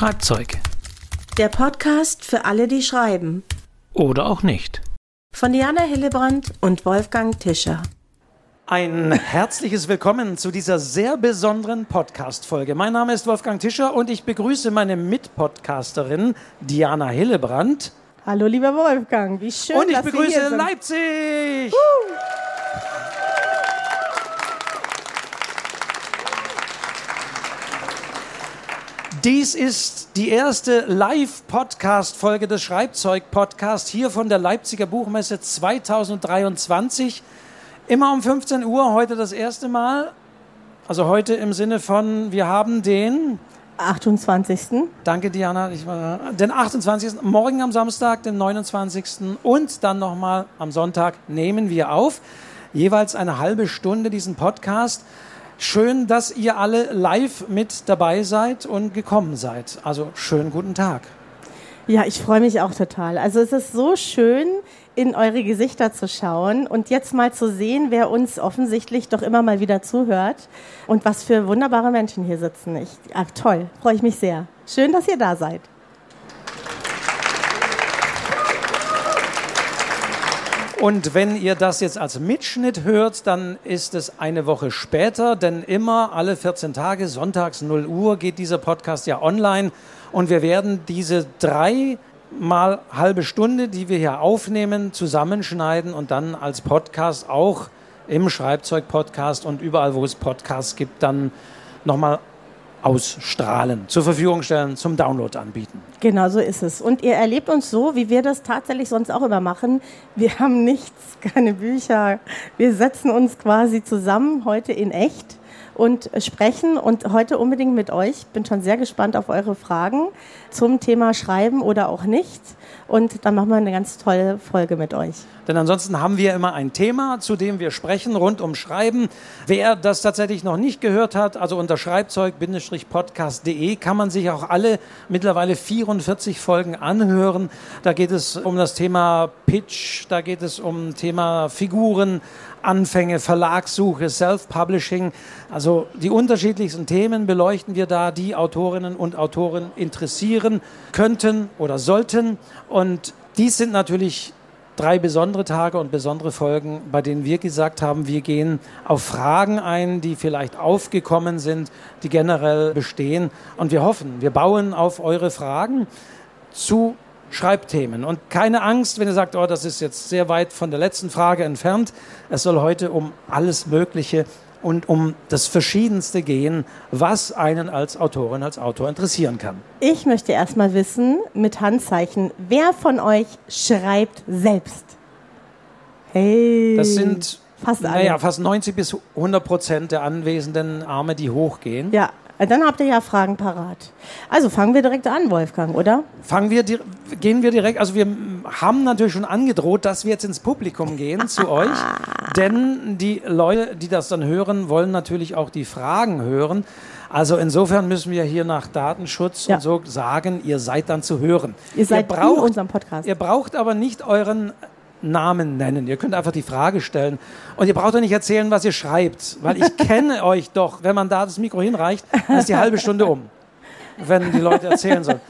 Schreibzeug. Der Podcast für alle, die schreiben. Oder auch nicht. Von Diana Hillebrand und Wolfgang Tischer. Ein herzliches Willkommen zu dieser sehr besonderen Podcast-Folge. Mein Name ist Wolfgang Tischer und ich begrüße meine Mitpodcasterin Diana Hillebrand. Hallo, lieber Wolfgang, wie schön. Und ich dass Sie begrüße hier sind. Leipzig. Dies ist die erste Live-Podcast-Folge des Schreibzeug-Podcasts hier von der Leipziger Buchmesse 2023. Immer um 15 Uhr, heute das erste Mal. Also heute im Sinne von, wir haben den, 28. danke Diana, ich war, den 28. Morgen am Samstag, den 29. und dann nochmal am Sonntag nehmen wir auf. Jeweils eine halbe Stunde diesen Podcast. Schön, dass ihr alle live mit dabei seid und gekommen seid. Also schönen guten Tag. Ja, ich freue mich auch total. Also es ist so schön, in eure Gesichter zu schauen und jetzt mal zu sehen, wer uns offensichtlich doch immer mal wieder zuhört und was für wunderbare Menschen hier sitzen. Ich, ah, toll, freue ich mich sehr. Schön, dass ihr da seid. Und wenn ihr das jetzt als Mitschnitt hört, dann ist es eine Woche später, denn immer alle 14 Tage, sonntags 0 Uhr, geht dieser Podcast ja online. Und wir werden diese drei mal halbe Stunde, die wir hier aufnehmen, zusammenschneiden und dann als Podcast auch im Schreibzeug-Podcast und überall, wo es Podcasts gibt, dann nochmal ausstrahlen, zur Verfügung stellen, zum Download anbieten. Genau so ist es. Und ihr erlebt uns so, wie wir das tatsächlich sonst auch immer machen. Wir haben nichts, keine Bücher. Wir setzen uns quasi zusammen heute in echt und sprechen und heute unbedingt mit euch. Bin schon sehr gespannt auf eure Fragen zum Thema Schreiben oder auch nicht. Und dann machen wir eine ganz tolle Folge mit euch. Denn ansonsten haben wir immer ein Thema, zu dem wir sprechen, rund um Schreiben. Wer das tatsächlich noch nicht gehört hat, also unter schreibzeug-podcast.de kann man sich auch alle mittlerweile 44 Folgen anhören. Da geht es um das Thema Pitch, da geht es um Thema Figuren, Anfänge, Verlagssuche, Self-Publishing. Also die unterschiedlichsten Themen beleuchten wir da, die Autorinnen und Autoren interessieren könnten oder sollten. Und dies sind natürlich drei besondere Tage und besondere Folgen, bei denen wir gesagt haben, wir gehen auf Fragen ein, die vielleicht aufgekommen sind, die generell bestehen. Und wir hoffen, wir bauen auf eure Fragen zu Schreibthemen. Und keine Angst, wenn ihr sagt, oh, das ist jetzt sehr weit von der letzten Frage entfernt. Es soll heute um alles Mögliche und um das Verschiedenste gehen, was einen als Autorin, als Autor interessieren kann. Ich möchte erstmal wissen, mit Handzeichen, wer von euch schreibt selbst? Hey. Das sind Fast alle. naja, fast 90 bis 100 Prozent der anwesenden Arme, die hochgehen. Ja, dann habt ihr ja Fragen parat. Also fangen wir direkt an, Wolfgang, oder? Fangen wir, gehen wir direkt, also wir haben natürlich schon angedroht, dass wir jetzt ins Publikum gehen zu euch, denn die Leute, die das dann hören, wollen natürlich auch die Fragen hören. Also insofern müssen wir hier nach Datenschutz Ja. und so sagen, ihr seid dann zu hören. Ihr seid braucht, in unserem Podcast. Ihr braucht aber nicht euren Namen nennen. Ihr könnt einfach die Frage stellen. Und ihr braucht doch nicht erzählen, was ihr schreibt, weil ich kenne euch doch. Wenn man da das Mikro hinreicht, dann ist die halbe Stunde um, wenn die Leute erzählen sollen.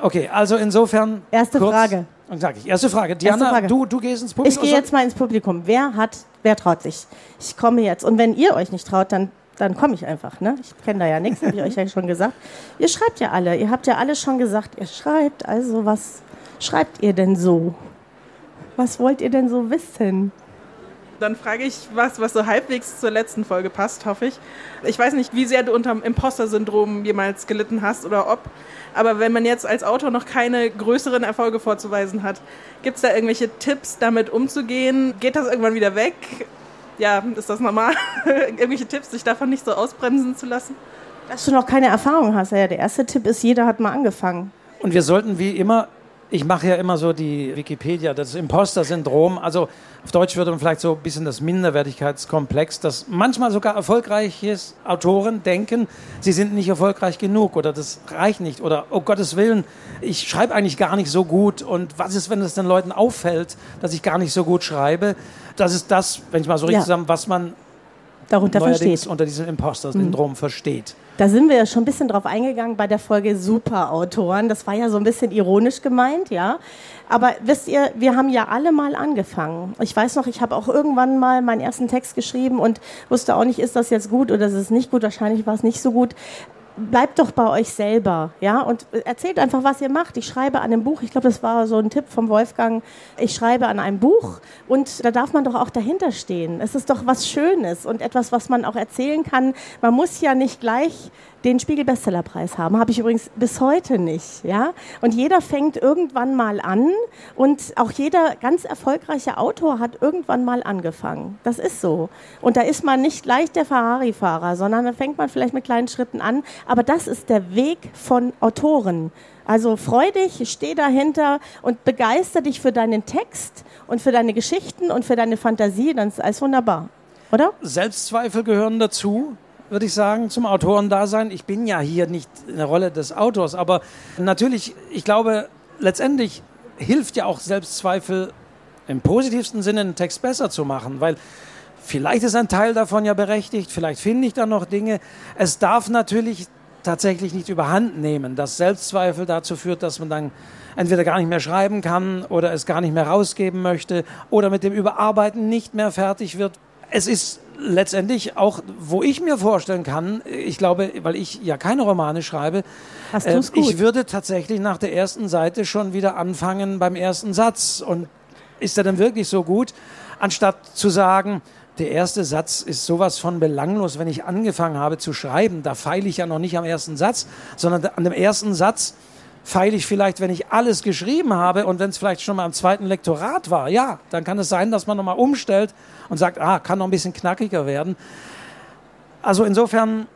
Okay, also insofern. Erste kurz, Frage. Und sag ich, erste Frage. Diana, Frage. Du, du gehst ins Publikum. Ich gehe jetzt mal ins Publikum. Wer hat, wer traut sich? Ich komme jetzt. Und wenn ihr euch nicht traut, dann, dann komme ich einfach. Ne? Ich kenne da ja nichts, habe ich euch ja schon gesagt. Ihr schreibt ja alle. Ihr habt ja alle schon gesagt, ihr schreibt. Also was schreibt ihr denn so? Was wollt ihr denn so wissen? Dann frage ich was, was so halbwegs zur letzten Folge passt, hoffe ich. Ich weiß nicht, wie sehr du unter dem Imposter-Syndrom jemals gelitten hast oder ob. Aber wenn man jetzt als Autor noch keine größeren Erfolge vorzuweisen hat, gibt es da irgendwelche Tipps, damit umzugehen? Geht das irgendwann wieder weg? Ja, ist das normal? irgendwelche Tipps, sich davon nicht so ausbremsen zu lassen? Dass du noch keine Erfahrung hast. Ja, der erste Tipp ist, jeder hat mal angefangen. Und wir sollten wie immer, ich mache ja immer so die Wikipedia, das Imposter-Syndrom. Also auf Deutsch würde man vielleicht so ein bisschen das Minderwertigkeitskomplex, dass manchmal sogar erfolgreiche Autoren denken, sie sind nicht erfolgreich genug oder das reicht nicht oder oh Gottes Willen, ich schreibe eigentlich gar nicht so gut und was ist, wenn es den Leuten auffällt, dass ich gar nicht so gut schreibe? Das ist das, wenn ich mal so richtig Ja. zusammen, was man darunter versteht. unter diesem Imposter-Syndrom versteht. Da sind wir ja schon ein bisschen drauf eingegangen bei der Folge Superautoren. Das war ja so ein bisschen ironisch gemeint, ja. Aber wisst ihr, wir haben ja alle mal angefangen. Ich weiß noch, ich habe auch irgendwann mal meinen ersten Text geschrieben und wusste auch nicht, ist das jetzt gut oder ist es nicht gut. Wahrscheinlich war es nicht so gut bleibt doch bei euch selber, ja, und erzählt einfach, was ihr macht. Ich schreibe an einem Buch, ich glaube, das war so ein Tipp vom Wolfgang, ich schreibe an einem Buch und da darf man doch auch dahinter stehen. Es ist doch was Schönes und etwas, was man auch erzählen kann. Man muss ja nicht gleich den Spiegel-Bestsellerpreis haben. Habe ich übrigens bis heute nicht. Ja? Und jeder fängt irgendwann mal an und auch jeder ganz erfolgreiche Autor hat irgendwann mal angefangen. Das ist so. Und da ist man nicht gleich der Ferrari-Fahrer, sondern da fängt man vielleicht mit kleinen Schritten an. Aber das ist der Weg von Autoren. Also freu dich, steh dahinter und begeister dich für deinen Text und für deine Geschichten und für deine Fantasie. Dann ist alles wunderbar. Oder? Selbstzweifel gehören dazu würde ich sagen, zum Autorendasein. Ich bin ja hier nicht in der Rolle des Autors, aber natürlich, ich glaube, letztendlich hilft ja auch Selbstzweifel im positivsten Sinne, einen Text besser zu machen, weil vielleicht ist ein Teil davon ja berechtigt, vielleicht finde ich da noch Dinge. Es darf natürlich tatsächlich nicht überhand nehmen, dass Selbstzweifel dazu führt, dass man dann entweder gar nicht mehr schreiben kann oder es gar nicht mehr rausgeben möchte oder mit dem Überarbeiten nicht mehr fertig wird. Es ist letztendlich auch, wo ich mir vorstellen kann, ich glaube, weil ich ja keine Romane schreibe, äh, ich würde tatsächlich nach der ersten Seite schon wieder anfangen beim ersten Satz. Und ist er denn wirklich so gut? Anstatt zu sagen, der erste Satz ist sowas von belanglos, wenn ich angefangen habe zu schreiben, da feile ich ja noch nicht am ersten Satz, sondern an dem ersten Satz feile ich vielleicht, wenn ich alles geschrieben habe und wenn es vielleicht schon mal am zweiten Lektorat war, ja, dann kann es sein, dass man nochmal umstellt und sagt, ah, kann noch ein bisschen knackiger werden. Also insofern,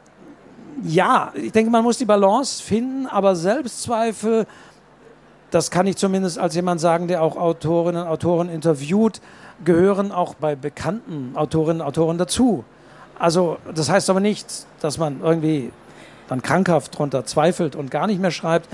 ja, ich denke, man muss die Balance finden, aber Selbstzweifel, das kann ich zumindest als jemand sagen, der auch Autorinnen und Autoren interviewt, gehören auch bei bekannten Autorinnen und Autoren dazu. Also das heißt aber nicht, dass man irgendwie dann krankhaft drunter zweifelt und gar nicht mehr schreibt,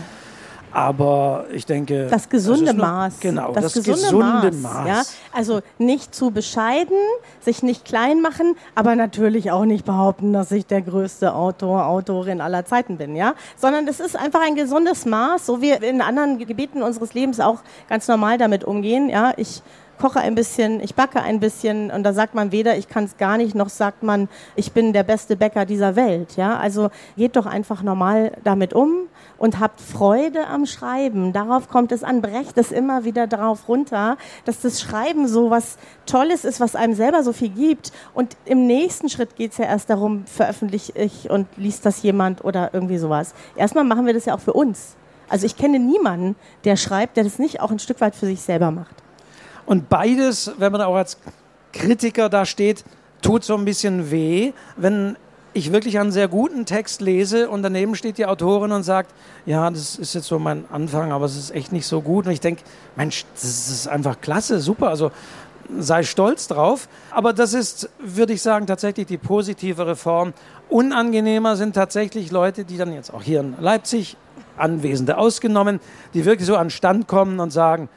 aber ich denke. Das gesunde das Maß. Genau, das, das gesunde, gesunde, Maß. Maß. Ja? Also nicht zu bescheiden, sich nicht klein machen, aber natürlich auch nicht behaupten, dass ich der größte Autor, Autorin aller Zeiten bin. Ja? Sondern es ist einfach ein gesundes Maß, so wie wir in anderen Gebieten unseres Lebens auch ganz normal damit umgehen. Ja? Ich koche ein bisschen, ich backe ein bisschen und da sagt man weder, ich kann es gar nicht, noch sagt man, ich bin der beste Bäcker dieser Welt. Ja? Also geht doch einfach normal damit um und habt Freude am Schreiben. Darauf kommt es an. Brecht es immer wieder darauf runter, dass das Schreiben so was Tolles ist, was einem selber so viel gibt. Und im nächsten Schritt geht es ja erst darum, veröffentliche ich und liest das jemand oder irgendwie sowas. Erstmal machen wir das ja auch für uns. Also ich kenne niemanden, der schreibt, der das nicht auch ein Stück weit für sich selber macht. Und beides, wenn man auch als Kritiker da steht, tut so ein bisschen weh, wenn ich wirklich einen sehr guten Text lese und daneben steht die Autorin und sagt, ja, das ist jetzt so mein Anfang, aber es ist echt nicht so gut. Und ich denke, Mensch, das ist einfach klasse, super. Also sei stolz drauf. Aber das ist, würde ich sagen, tatsächlich die positivere Form. Unangenehmer sind tatsächlich Leute, die dann jetzt auch hier in Leipzig, Anwesende ausgenommen, die wirklich so an Stand kommen und sagen,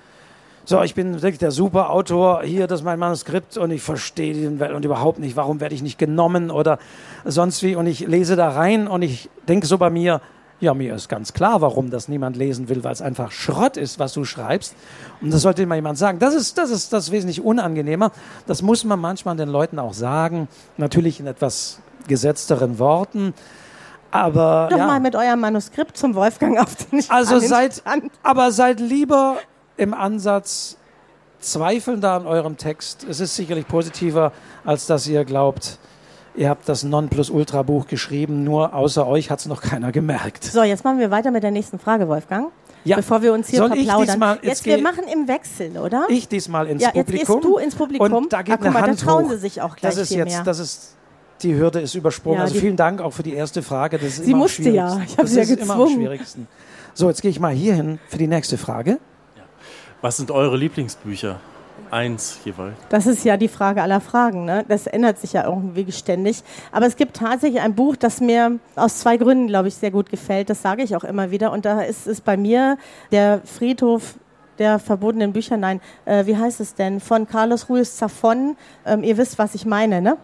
so, ich bin wirklich der super Autor, hier, das ist mein Manuskript und ich verstehe die Welt und überhaupt nicht, warum werde ich nicht genommen oder sonst wie und ich lese da rein und ich denke so bei mir, ja, mir ist ganz klar, warum das niemand lesen will, weil es einfach Schrott ist, was du schreibst. Und das sollte mal jemand sagen. Das ist, das ist das wesentlich unangenehmer. Das muss man manchmal den Leuten auch sagen. Natürlich in etwas gesetzteren Worten. Aber. Doch ja. mal mit eurem Manuskript zum Wolfgang auf den Also seid, aber seid lieber im Ansatz zweifeln da an eurem Text. Es ist sicherlich positiver, als dass ihr glaubt, ihr habt das Nonplusultra-Buch geschrieben, nur außer euch hat es noch keiner gemerkt. So, jetzt machen wir weiter mit der nächsten Frage, Wolfgang. Ja. Bevor wir uns hier Soll verplaudern. Ich diesmal, jetzt, jetzt wir machen im Wechsel, oder? Ich diesmal ins ja, Publikum. Jetzt gehst du ins Publikum. Und da geht Ach, eine mal, Hand da trauen hoch. sie sich auch gleich das ist jetzt, mehr. Das ist die Hürde ist übersprungen. Ja, also vielen Dank auch für die erste Frage. Das ist sie immer musste ja. Ich habe sie ja gezwungen. Immer am schwierigsten. So, jetzt gehe ich mal hier hin für die nächste Frage. Was sind eure Lieblingsbücher? Eins jeweils. Das ist ja die Frage aller Fragen. Ne? Das ändert sich ja irgendwie ständig. Aber es gibt tatsächlich ein Buch, das mir aus zwei Gründen, glaube ich, sehr gut gefällt. Das sage ich auch immer wieder. Und da ist es bei mir der Friedhof der verbotenen Bücher. Nein, äh, wie heißt es denn? Von Carlos Ruiz Zafón. Ähm, ihr wisst, was ich meine, ne?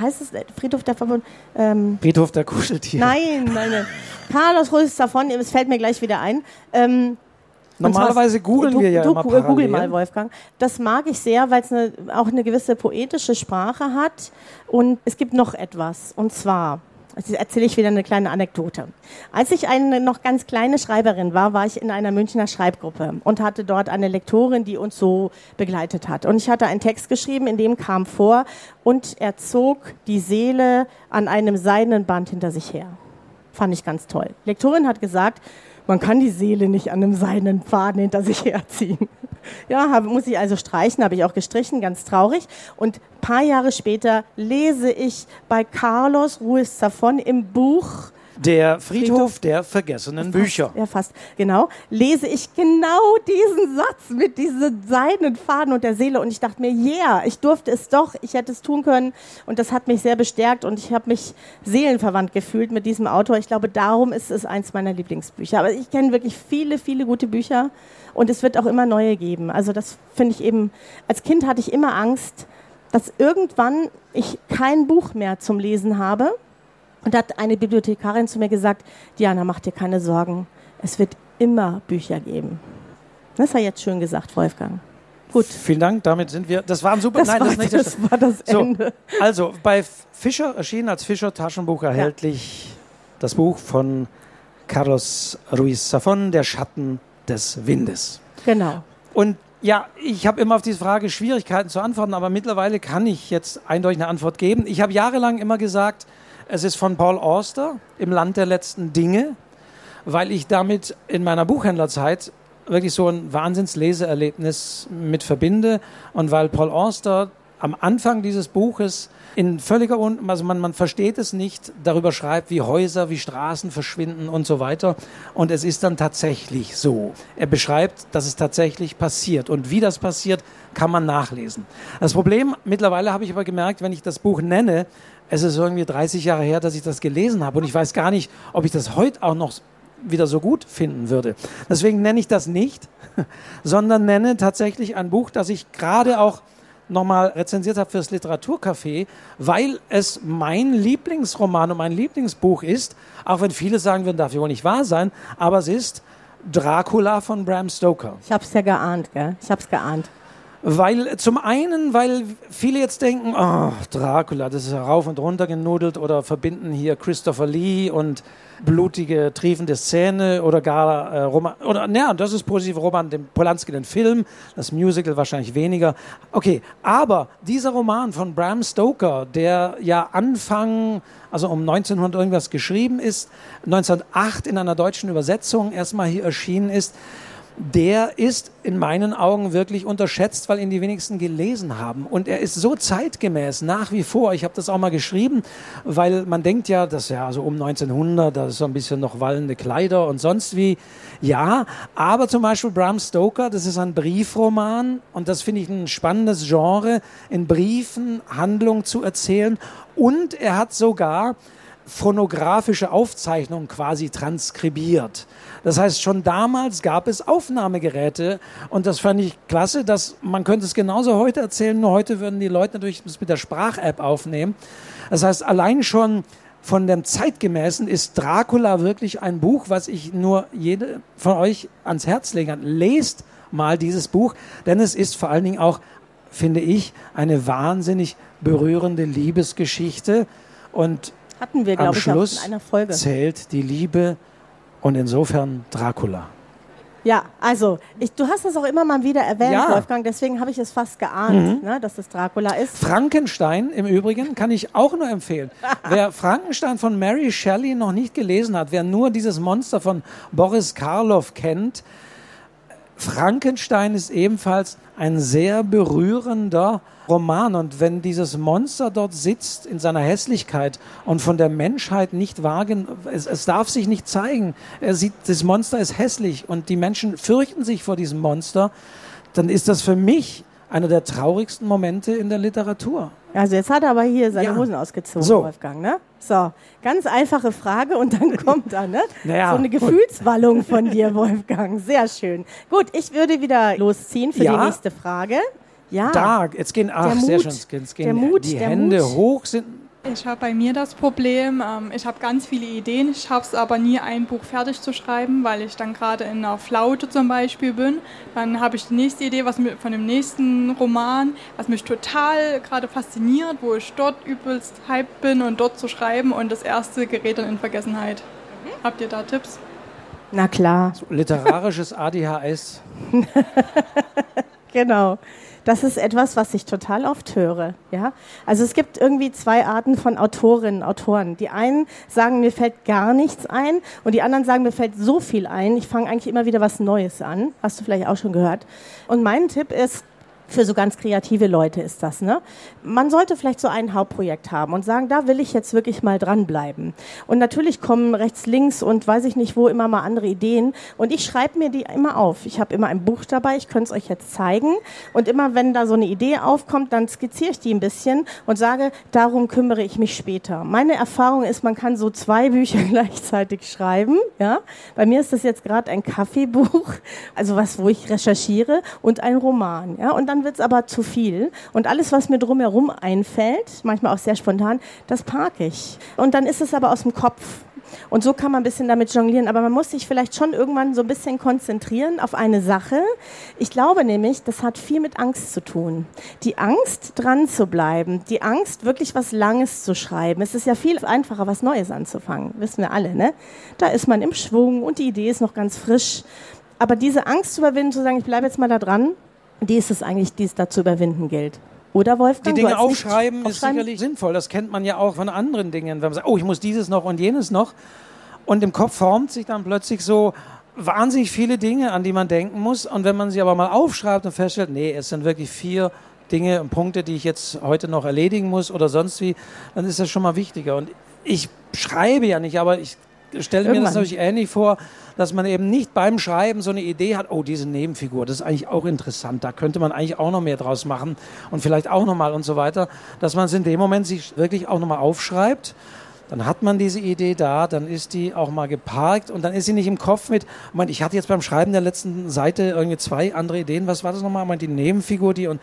Heißt es Friedhof der Verbund? Ähm, Friedhof der Kuscheltiere. nein, nein, nein. Carlos Ruiz davon, es fällt mir gleich wieder ein. Ähm, Normalerweise googeln du, wir ja du, immer Google parallel. mal, Wolfgang. Das mag ich sehr, weil es eine, auch eine gewisse poetische Sprache hat. Und es gibt noch etwas. Und zwar, jetzt erzähle ich wieder eine kleine Anekdote. Als ich eine noch ganz kleine Schreiberin war, war ich in einer Münchner Schreibgruppe und hatte dort eine Lektorin, die uns so begleitet hat. Und ich hatte einen Text geschrieben, in dem kam vor, und er zog die Seele an einem seidenen Band hinter sich her. Fand ich ganz toll. Die Lektorin hat gesagt, man kann die Seele nicht an einem seidenen Faden hinter sich herziehen. Ja, hab, muss ich also streichen, habe ich auch gestrichen, ganz traurig. Und ein paar Jahre später lese ich bei Carlos Ruiz Zafón im Buch Der Friedhof der vergessenen Bücher. ja, fast. Genau. Lese ich genau diesen Satz mit diesen seidenen Faden und der Seele. Und ich dachte mir, yeah, ich durfte es doch, ich hätte es tun können. Und das hat mich sehr bestärkt und ich habe mich seelenverwandt gefühlt mit diesem Autor. Ich glaube, darum ist es eins meiner Lieblingsbücher. Aber ich kenne wirklich viele, viele gute Bücher und es wird auch immer neue geben. Also das finde ich eben, als Kind hatte ich immer Angst, dass irgendwann ich kein Buch mehr zum Lesen habe. Und da hat eine Bibliothekarin zu mir gesagt, Diana, mach dir keine Sorgen, es wird immer Bücher geben. Das hat jetzt schön gesagt, Wolfgang. Gut, Vielen Dank, damit sind wir. Das war ein super. das, nein, war, das der das war das So, Ende. also bei Fischer erschienen als Fischer Taschenbuch erhältlich das Buch von Carlos Ruiz Zafón, Der Schatten des Windes. Genau. Und ja, ich habe immer auf diese Frage Schwierigkeiten zu antworten, aber mittlerweile kann ich jetzt eindeutig eine Antwort geben. Ich habe jahrelang immer gesagt, es ist von Paul Auster im Land der letzten Dinge, weil ich damit in meiner Buchhändlerzeit wirklich so ein Wahnsinnsleseerlebnis mit verbinde und weil Paul Auster am Anfang dieses Buches in völliger Un also man, man versteht es nicht, darüber schreibt, wie Häuser, wie Straßen verschwinden und so weiter. Und es ist dann tatsächlich so. Er beschreibt, dass es tatsächlich passiert. Und wie das passiert, kann man nachlesen. Das Problem, mittlerweile habe ich aber gemerkt, wenn ich das Buch nenne, es ist irgendwie 30 Jahre her, dass ich das gelesen habe. Und ich weiß gar nicht, ob ich das heute auch noch wieder so gut finden würde. Deswegen nenne ich das nicht, sondern nenne tatsächlich ein Buch, das ich gerade auch nochmal rezensiert habe fürs Literaturcafé, weil es mein Lieblingsroman und mein Lieblingsbuch ist, auch wenn viele sagen würden, darf ja wohl nicht wahr sein, aber es ist Dracula von Bram Stoker. Ich habe es ja geahnt, gell? Ich habe es geahnt. Weil zum einen, weil viele jetzt denken, oh, Dracula, das ist ja rauf und runter genudelt oder verbinden hier Christopher Lee und blutige, triefende Szene oder gar äh, Roman, oder naja, das ist positive Roman, den Polanski, den Film, das Musical wahrscheinlich weniger. Okay, aber dieser Roman von Bram Stoker, der ja Anfang, also um 1900 irgendwas geschrieben ist, 1908 in einer deutschen Übersetzung erstmal hier erschienen ist, der ist in meinen Augen wirklich unterschätzt, weil ihn die wenigsten gelesen haben. Und er ist so zeitgemäß nach wie vor. Ich habe das auch mal geschrieben, weil man denkt ja, dass ja also um 1900, da ist so ein bisschen noch wallende Kleider und sonst wie. Ja, aber zum Beispiel Bram Stoker, das ist ein Briefroman und das finde ich ein spannendes Genre, in Briefen Handlung zu erzählen. Und er hat sogar phonographische Aufzeichnungen quasi transkribiert. Das heißt, schon damals gab es Aufnahmegeräte und das fand ich klasse, dass man könnte es genauso heute erzählen, nur heute würden die Leute natürlich das mit der Sprach-App aufnehmen. Das heißt, allein schon von dem Zeitgemäßen ist Dracula wirklich ein Buch, was ich nur jede von euch ans Herz legen kann. Lest mal dieses Buch, denn es ist vor allen Dingen auch, finde ich, eine wahnsinnig berührende Liebesgeschichte und Hatten wir, am glaube ich, Schluss in einer Folge. zählt die Liebe und insofern Dracula. Ja, also, ich, du hast das auch immer mal wieder erwähnt, Ja. Mhm. Wolfgang, deswegen habe ich es fast geahnt, ne, dass es Dracula ist. Frankenstein im Übrigen kann ich auch nur empfehlen. wer Frankenstein von Mary Shelley noch nicht gelesen hat, wer nur dieses Monster von Boris Karloff kennt, Frankenstein ist ebenfalls ein sehr berührender Roman. Und wenn dieses Monster dort sitzt in seiner Hässlichkeit und von der Menschheit nicht wahrgenommen, es, es darf sich nicht zeigen. Er sieht, das Monster ist hässlich und die Menschen fürchten sich vor diesem Monster, dann ist das für mich einer der traurigsten Momente in der Literatur. Also jetzt hat er aber hier seine Ja. Hosen ausgezogen, So. Wolfgang, ne? So, ganz einfache Frage und dann kommt da, ne? Naja, so eine. Gefühlswallung von dir, Wolfgang. Sehr schön. Gut, ich würde wieder losziehen für Ja. die nächste Frage. Ja. Da, jetzt gehen, ach, Der sehr Mut. schön, jetzt gehen, Mut, die der Hände Mut. hoch. Sind, Ich habe bei mir das Problem, ähm, ich habe ganz viele Ideen, ich schaffe es aber nie, ein Buch fertig zu schreiben, weil ich dann gerade in einer Flaute zum Beispiel bin. Dann habe ich die nächste Idee was mir, von dem nächsten Roman, was mich total gerade fasziniert, wo ich dort übelst hyped bin und dort zu schreiben und das erste gerät dann in Vergessenheit. Habt ihr da Tipps? Na klar, literarisches ADHS. genau. Das ist etwas, was ich total oft höre. Ja? Also es gibt irgendwie zwei Arten von Autorinnen, Autoren. Die einen sagen, mir fällt gar nichts ein und die anderen sagen, mir fällt so viel ein. Ich fange eigentlich immer wieder was Neues an. Hast du vielleicht auch schon gehört. Und mein Tipp ist, für so ganz kreative Leute ist das. Ne? Man sollte vielleicht so ein Hauptprojekt haben und sagen, da will ich jetzt wirklich mal dranbleiben. Und natürlich kommen rechts, links und weiß ich nicht wo immer mal andere Ideen. Und ich schreibe mir die immer auf. Ich habe immer ein Buch dabei, ich könnte es euch jetzt zeigen. Und immer wenn da so eine Idee aufkommt, dann skizziere ich die ein bisschen und sage, darum kümmere ich mich später. Meine Erfahrung ist, man kann so zwei Bücher gleichzeitig schreiben. Ja? Bei mir ist das jetzt gerade ein Kaffeebuch, also was, wo ich recherchiere und ein Roman. Ja? Und dann wird es aber zu viel. Und alles, was mir drumherum einfällt, manchmal auch sehr spontan, das parke ich. Und dann ist es aber aus dem Kopf. Und so kann man ein bisschen damit jonglieren. Aber man muss sich vielleicht schon irgendwann so ein bisschen konzentrieren auf eine Sache. Ich glaube nämlich, das hat viel mit Angst zu tun. Die Angst, dran zu bleiben. Die Angst, wirklich was Langes zu schreiben. Es ist ja viel einfacher, was Neues anzufangen. Wissen wir alle, ne? Da ist man im Schwung und die Idee ist noch ganz frisch. Aber diese Angst zu überwinden, zu sagen, ich bleibe jetzt mal da dran, die ist es eigentlich, die es da zu überwinden gilt. Oder Wolfgang? Die Dinge aufschreiben ist aufschreiben? sicherlich sinnvoll. Das kennt man ja auch von anderen Dingen. Wenn man sagt, oh, ich muss dieses noch und jenes noch. Und im Kopf formt sich dann plötzlich so wahnsinnig viele Dinge, an die man denken muss. Und wenn man sie aber mal aufschreibt und feststellt, nee, es sind wirklich vier Dinge und Punkte, die ich jetzt heute noch erledigen muss oder sonst wie, dann ist das schon mal wichtiger. Und ich schreibe ja nicht, aber ich stelle mir das natürlich ähnlich vor, dass man eben nicht beim Schreiben so eine Idee hat, oh, diese Nebenfigur, das ist eigentlich auch interessant, da könnte man eigentlich auch noch mehr draus machen und vielleicht auch nochmal und so weiter, dass man es in dem Moment sich wirklich auch nochmal aufschreibt. Dann hat man diese Idee da, dann ist die auch mal geparkt und dann ist sie nicht im Kopf mit, Moment, ich hatte jetzt beim Schreiben der letzten Seite irgendwie zwei andere Ideen, was war das nochmal? Moment, die Nebenfigur, die und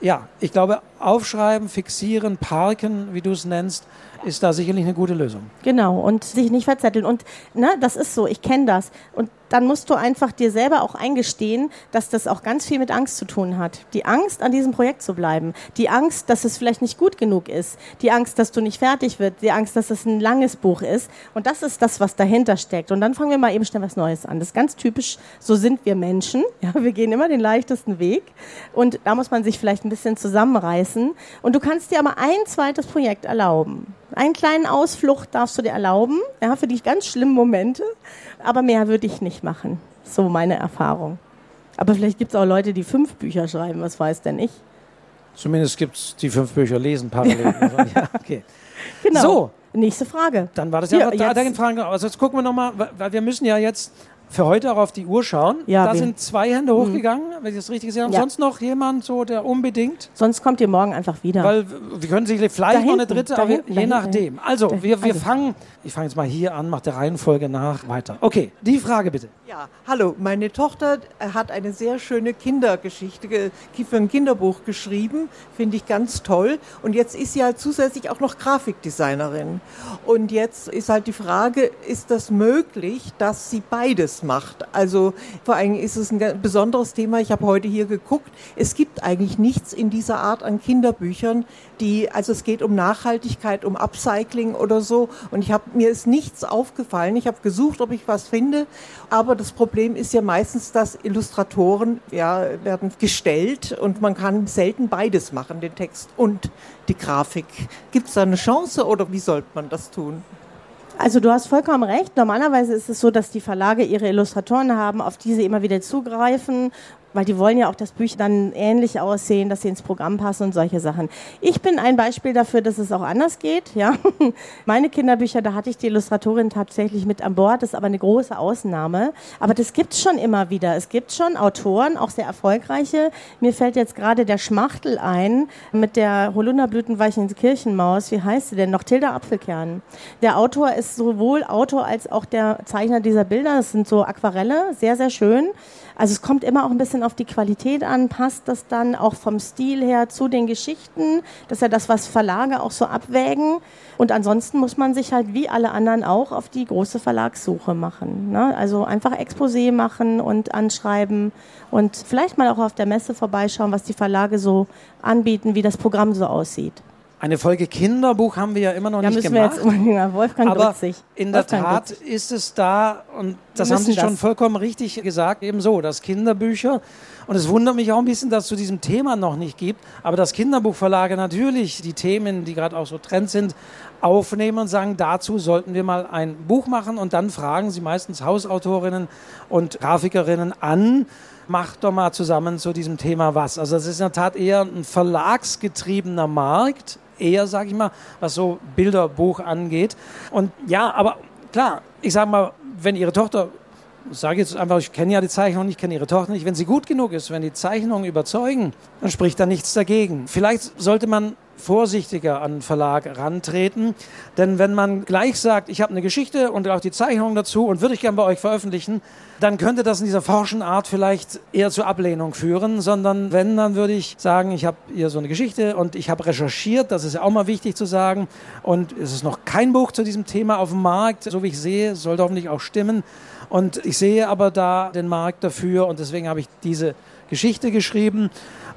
ja, ich glaube, aufschreiben, fixieren, parken, wie du es nennst, ist da sicherlich eine gute Lösung. Genau, und sich nicht verzetteln. Und ne, das ist so, ich kenne das. Und dann musst du einfach dir selber auch eingestehen, dass das auch ganz viel mit Angst zu tun hat. Die Angst, an diesem Projekt zu bleiben. Die Angst, dass es vielleicht nicht gut genug ist. Die Angst, dass du nicht fertig wird. Die Angst, dass es ein langes Buch ist. Und das ist das, was dahinter steckt. Und dann fangen wir mal eben schnell was Neues an. Das ist ganz typisch, so sind wir Menschen. Ja, wir gehen immer den leichtesten Weg. Und da muss man sich vielleicht ein bisschen zusammenreißen. Und du kannst dir aber ein zweites Projekt erlauben. Einen kleinen Ausflucht darfst du dir erlauben, ja, für die ganz schlimmen Momente. Aber mehr würde ich nicht machen. So meine Erfahrung. Aber vielleicht gibt es auch Leute, die fünf Bücher schreiben, was weiß denn ich. Zumindest gibt es die fünf Bücher lesen parallel. Ja, okay. Genau. So. Nächste Frage. Dann war das Ja, ja, da, jetzt- da Fragen. Also jetzt gucken wir nochmal, weil wir müssen ja jetzt für heute auch auf die Uhr schauen. Ja, da sind zwei Hände hochgegangen, wenn ich das richtig gesehen habe. Ja. Sonst noch jemand, so der unbedingt? Sonst kommt ihr morgen einfach wieder. Weil wir können sich vielleicht Da noch eine hinten, dritte, da aber hinten, je nachdem. Also, Da- wir, wir also. fangen, ich fange jetzt mal hier an, mach der Reihenfolge nach, weiter. Okay, die Frage bitte. Ja, hallo, meine Tochter äh, hat eine sehr schöne Kindergeschichte ge- für ein Kinderbuch geschrieben, finde ich ganz toll. Und jetzt ist sie halt zusätzlich auch noch Grafikdesignerin. Und jetzt ist halt die Frage, ist das möglich, dass sie beides macht? Also vor allem ist es ein besonderes Thema. Ich habe heute hier geguckt. Es gibt eigentlich nichts in dieser Art an Kinderbüchern, die, also es geht um Nachhaltigkeit, um Upcycling oder so. Und ich habe mir ist nichts aufgefallen. Ich habe gesucht, ob ich was finde. Aber das Problem ist ja meistens, dass Illustratoren ja, werden gestellt und man kann selten beides machen, den Text und die Grafik. Gibt es da eine Chance oder wie sollte man das tun? Also du hast vollkommen recht. Normalerweise ist es so, dass die Verlage ihre Illustratoren haben, auf die sie immer wieder zugreifen, weil die wollen ja auch, dass Bücher dann ähnlich aussehen, dass sie ins Programm passen und solche Sachen. Ich bin ein Beispiel dafür, dass es auch anders geht. Ja, meine Kinderbücher, da hatte ich die Illustratorin tatsächlich mit an Bord. Das ist aber eine große Ausnahme. Aber das gibt's schon immer wieder. Es gibt schon Autoren, auch sehr erfolgreiche. Mir fällt jetzt gerade der Schmachtel ein mit der Holunderblütenweichen Kirchenmaus. Wie heißt sie denn noch? Tilda Apfelkern. Der Autor ist sowohl Autor als auch der Zeichner dieser Bilder. Das sind so Aquarelle, sehr, sehr schön. Also es kommt immer auch ein bisschen auf die Qualität an, passt das dann auch vom Stil her zu den Geschichten? Das ist ja das, was Verlage auch so abwägen. Und ansonsten muss man sich halt wie alle anderen auch auf die große Verlagssuche machen. Ne? Also einfach Exposé machen und anschreiben und vielleicht mal auch auf der Messe vorbeischauen, was die Verlage so anbieten, wie das Programm so aussieht. Eine Folge Kinderbuch haben wir ja immer noch Da nicht müssen gemacht. wir jetzt unbedingt, Wolfgang aber sich. in der Wolfgang Tat sich. ist es da, und das haben Sie müssen schon das. vollkommen richtig gesagt, eben so, dass Kinderbücher, und es wundert mich auch ein bisschen, dass es zu diesem Thema noch nicht gibt, aber dass Kinderbuchverlage natürlich die Themen, die gerade auch so Trend sind, aufnehmen und sagen, dazu sollten wir mal ein Buch machen und dann fragen sie meistens Hausautorinnen und Grafikerinnen an, macht doch mal zusammen zu diesem Thema was. Also das ist in der Tat eher ein verlagsgetriebener Markt, eher, sage ich mal, was so Bilderbuch angeht. Und ja, aber klar, ich sage mal, wenn Ihre Tochter, ich sage jetzt einfach, ich kenne ja die Zeichnung nicht, kenne Ihre Tochter nicht, wenn sie gut genug ist, wenn die Zeichnungen überzeugen, dann spricht da nichts dagegen. Vielleicht sollte man vorsichtiger an den Verlag rantreten, denn wenn man gleich sagt, ich habe eine Geschichte und auch die Zeichnung dazu und würde ich gern bei euch veröffentlichen, dann könnte das in dieser forschen Art vielleicht eher zur Ablehnung führen, sondern wenn, dann würde ich sagen, ich habe hier so eine Geschichte und ich habe recherchiert, das ist ja auch mal wichtig zu sagen. Und es ist noch kein Buch zu diesem Thema auf dem Markt, so wie ich sehe, sollte hoffentlich auch stimmen. Und ich sehe aber da den Markt dafür und deswegen habe ich diese Geschichte geschrieben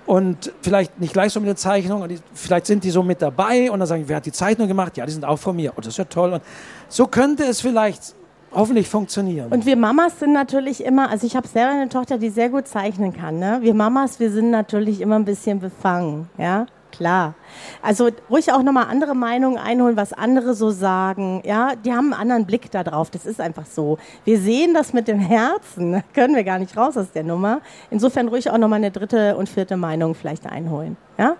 und vielleicht nicht gleich so mit der Zeichnung, und vielleicht sind die so mit dabei und dann sagen, wer hat die Zeichnung gemacht? Ja, die sind auch von mir. Und das ist ja toll. Und so könnte es vielleicht hoffentlich funktionieren. Und wir Mamas sind natürlich immer, also ich habe selber eine Tochter, die sehr gut zeichnen kann. Ne? Wir Mamas, wir sind natürlich immer ein bisschen befangen, ja, klar. Also ruhig auch nochmal andere Meinungen einholen, was andere so sagen, ja. Die haben einen anderen Blick da drauf, das ist einfach so. Wir sehen das mit dem Herzen, ne? können wir gar nicht raus aus der Nummer. Insofern ruhig auch nochmal eine dritte und vierte Meinung vielleicht einholen, ja.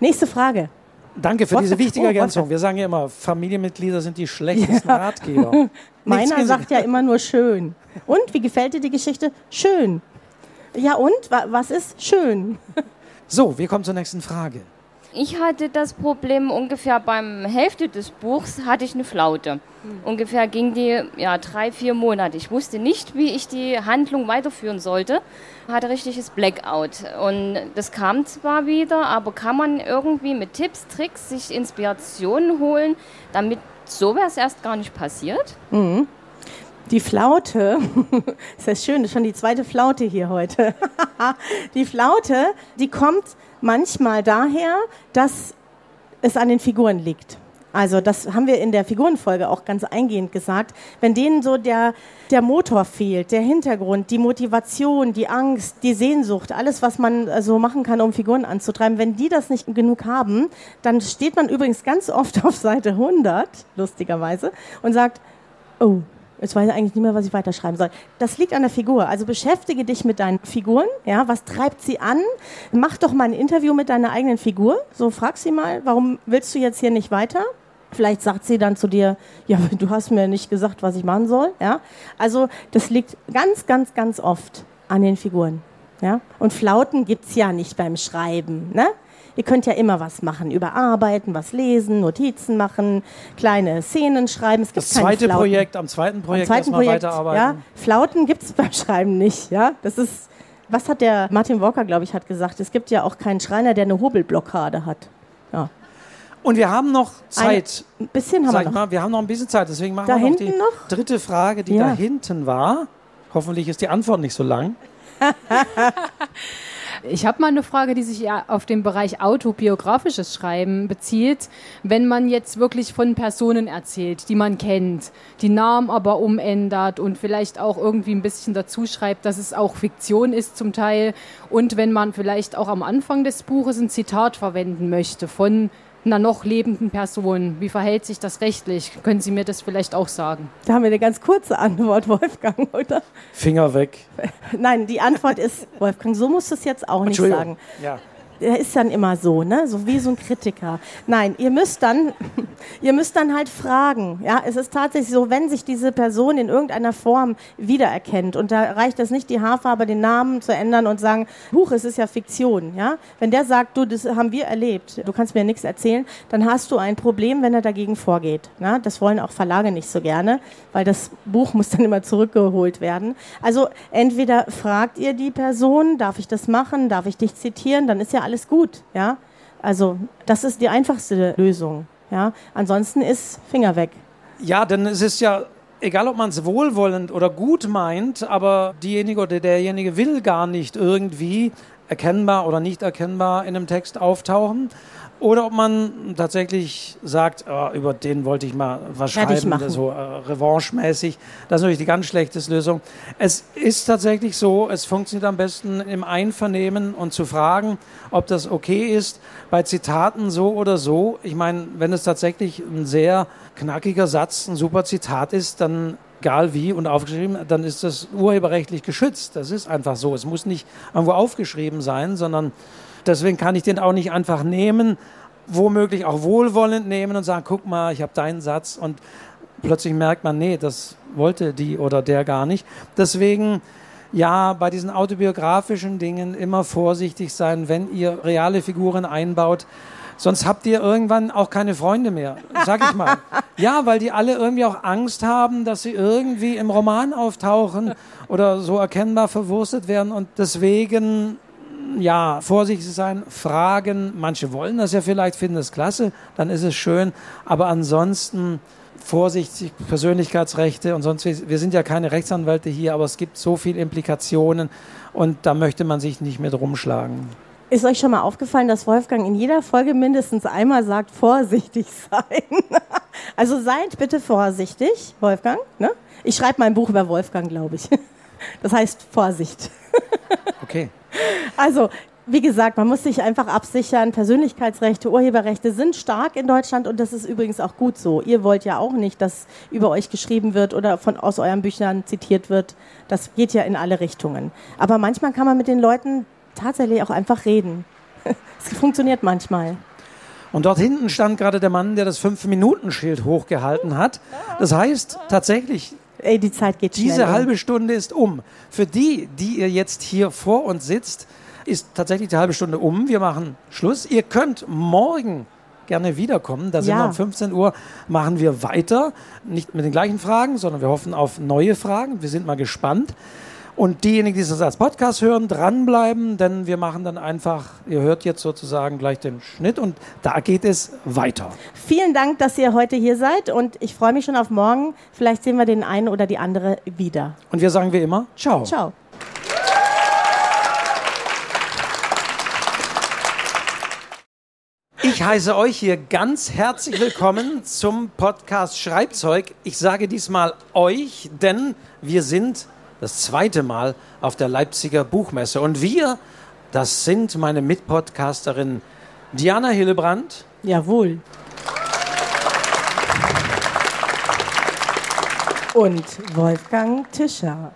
Nächste Frage. Danke für Was? diese wichtige Ergänzung. Wir sagen ja immer, Familienmitglieder sind die schlechtesten Ratgeber. Nichts Meiner sagt ja immer nur schön. Und, wie gefällt dir die Geschichte? Schön. Ja und, Wa- was ist schön? So, wir kommen zur nächsten Frage. Ich hatte das Problem ungefähr beim Hälfte des Buchs hatte ich eine Flaute. Ungefähr ging die ja drei, vier Monate. Ich wusste nicht, wie ich die Handlung weiterführen sollte. Hatte richtiges Blackout. Und das kam zwar wieder, aber kann man irgendwie mit Tipps, Tricks sich Inspirationen holen, damit sowas erst gar nicht passiert? Die Flaute, ist das schön, das ist schon die zweite Flaute hier heute. die Flaute, die kommt manchmal daher, dass es an den Figuren liegt. Also das haben wir in der Figurenfolge auch ganz eingehend gesagt. Wenn denen so der, der Motor fehlt, der Hintergrund, die Motivation, die Angst, die Sehnsucht, alles, was man äh, so machen kann, um Figuren anzutreiben, wenn die das nicht genug haben, dann steht man übrigens ganz oft auf Seite 100, lustigerweise, und sagt, oh, jetzt weiß ich eigentlich nicht mehr, was ich weiterschreiben soll. Das liegt an der Figur. Also beschäftige dich mit deinen Figuren. Ja, was treibt sie an? Mach doch mal ein Interview mit deiner eigenen Figur. So frag sie mal, warum willst du jetzt hier nicht weiter? Vielleicht sagt sie dann zu dir, ja, du hast mir nicht gesagt, was ich machen soll. Ja, also das liegt ganz, ganz, ganz oft an den Figuren. Ja, und Flauten gibt's ja nicht beim Schreiben. Ne? Ihr könnt ja immer was machen, überarbeiten, was lesen, Notizen machen, kleine Szenen schreiben. Es gibt Das zweite Flauten. Projekt, am zweiten Projekt Am zweiten Projekt, weiterarbeiten. ja, Flauten gibt es beim Schreiben nicht. Ja, das ist, was hat der Martin Walker, glaube ich, hat gesagt? Es gibt ja auch keinen Schreiner, der eine Hobelblockade hat. Ja, Und wir haben noch Zeit. ein bisschen haben Sag wir noch. mal, wir haben noch ein bisschen Zeit, deswegen machen Da wir noch die noch? dritte Frage, die Ja. da hinten war. Hoffentlich ist die Antwort nicht so lang. Ich habe mal eine Frage, die sich ja auf den Bereich autobiografisches Schreiben bezieht. Wenn man jetzt wirklich von Personen erzählt, die man kennt, die Namen aber umändert und vielleicht auch irgendwie ein bisschen dazu schreibt, dass es auch Fiktion ist zum Teil. Und wenn man vielleicht auch am Anfang des Buches ein Zitat verwenden möchte von einer noch lebenden Person. Wie verhält sich das rechtlich? Können Sie mir das vielleicht auch sagen? Da haben wir eine ganz kurze Antwort, Wolfgang, oder? Finger weg. Nein, die Antwort ist, Wolfgang, so musst du es jetzt auch nicht sagen. Ja. Der ist dann immer so, ne? So wie so ein Kritiker. Nein, ihr müsst dann, ihr müsst dann halt fragen. Ja, es ist tatsächlich so, wenn sich diese Person in irgendeiner Form wiedererkennt und da reicht es nicht, die Haarfarbe, den Namen zu ändern und sagen, Huch, es ist ja Fiktion. Ja, wenn der sagt, du, das haben wir erlebt, du kannst mir nichts erzählen, dann hast du ein Problem, wenn er dagegen vorgeht. Ja, das wollen auch Verlage nicht so gerne, weil das Buch muss dann immer zurückgeholt werden. Also entweder fragt ihr die Person, darf ich das machen, darf ich dich zitieren, dann ist ja alles gut. Ja, also das ist die einfachste Lösung. Ja, ansonsten ist Finger weg. Ja, denn es ist ja egal ob man es wohlwollend oder gut meint, aber diejenige oder derjenige will gar nicht irgendwie erkennbar oder nicht erkennbar in einem Text auftauchen. Oder ob man tatsächlich sagt, oh, über den wollte ich mal was schreiben, so äh, revanchemäßig. Das ist natürlich die ganz schlechteste Lösung. Es ist tatsächlich so, es funktioniert am besten im Einvernehmen und zu fragen, ob das okay ist. Bei Zitaten so oder so. Ich meine, wenn es tatsächlich ein sehr knackiger Satz, ein super Zitat ist, dann egal wie und aufgeschrieben, dann ist das urheberrechtlich geschützt. Das ist einfach so. Es muss nicht irgendwo aufgeschrieben sein, sondern Deswegen kann ich den auch nicht einfach nehmen, womöglich auch wohlwollend nehmen und sagen, guck mal, ich habe deinen Satz und plötzlich merkt man, nee, das wollte die oder der gar nicht. Deswegen ja, bei diesen autobiografischen Dingen immer vorsichtig sein, wenn ihr reale Figuren einbaut. Sonst habt ihr irgendwann auch keine Freunde mehr, sag ich mal. Ja, weil die alle irgendwie auch Angst haben, dass sie irgendwie im Roman auftauchen oder so erkennbar verwurstet werden. Und deswegen ja, vorsichtig sein, fragen. Manche wollen das ja vielleicht, finden es klasse, dann ist es schön. Aber ansonsten vorsichtig, Persönlichkeitsrechte und sonst, wir sind ja keine Rechtsanwälte hier, aber es gibt so viele Implikationen und da möchte man sich nicht mit rumschlagen. Ist euch schon mal aufgefallen, dass Wolfgang in jeder Folge mindestens einmal sagt, vorsichtig sein? also seid bitte vorsichtig, Wolfgang. Ne? Ich schreibe mein Buch über Wolfgang, glaube ich. Das heißt Vorsicht. Okay. Also, wie gesagt, man muss sich einfach absichern. Persönlichkeitsrechte, Urheberrechte sind stark in Deutschland und das ist übrigens auch gut so. Ihr wollt ja auch nicht, dass über euch geschrieben wird oder von, aus euren Büchern zitiert wird. Das geht ja in alle Richtungen. Aber manchmal kann man mit den Leuten tatsächlich auch einfach reden. Es funktioniert manchmal. Und dort hinten stand gerade der Mann, der das Fünf-Minuten-Schild hochgehalten hat. Das heißt tatsächlich, Ey, die Zeit geht Diese schnell, halbe Stunde ist um. Für die, die ihr jetzt hier vor uns sitzt, ist tatsächlich die halbe Stunde um. Wir machen Schluss. Ihr könnt morgen gerne wiederkommen. Da sind ja. wir um 15 Uhr, machen wir weiter. Nicht mit den gleichen Fragen, sondern wir hoffen auf neue Fragen. Wir sind mal gespannt. Und diejenigen, die das als Podcast hören, dranbleiben, denn wir machen dann einfach, ihr hört jetzt sozusagen gleich den Schnitt und da geht es weiter. Vielen Dank, dass ihr heute hier seid und ich freue mich schon auf morgen. Vielleicht sehen wir den einen oder die andere wieder. Und wir sagen wie immer, ciao. Ciao. Ich heiße euch hier ganz herzlich willkommen zum Podcast Schreibzeug. Ich sage diesmal euch, denn wir sind das zweite Mal auf der Leipziger Buchmesse. Und wir, das sind meine Mitpodcasterinnen Diana Hillebrand. Jawohl. Und Wolfgang Tischer.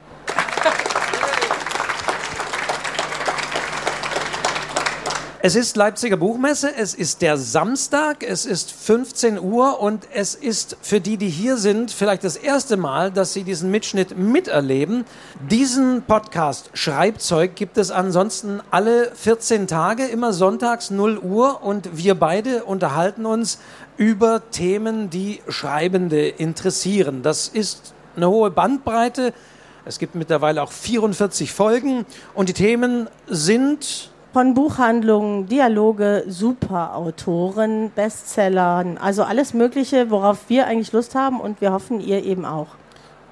Es ist Leipziger Buchmesse, es ist der Samstag, es ist 15 Uhr und es ist für die, die hier sind, vielleicht das erste Mal, dass sie diesen Mitschnitt miterleben. Diesen Podcast Schreibzeug gibt es ansonsten alle 14 Tage, immer sonntags 0 Uhr und wir beide unterhalten uns über Themen, die Schreibende interessieren. Das ist eine hohe Bandbreite. Es gibt mittlerweile auch 44 Folgen und die Themen sind von Buchhandlungen, Dialoge, Superautoren, Bestsellern, also alles Mögliche, worauf wir eigentlich Lust haben und wir hoffen, ihr eben auch.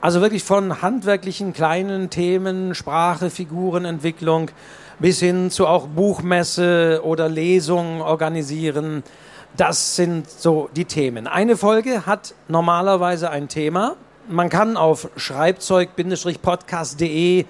Also wirklich von handwerklichen kleinen Themen, Sprache, Figurenentwicklung bis hin zu auch Buchmesse oder Lesungen organisieren. Das sind so die Themen. Eine Folge hat normalerweise ein Thema. Man kann auf schreibzeug-podcast.de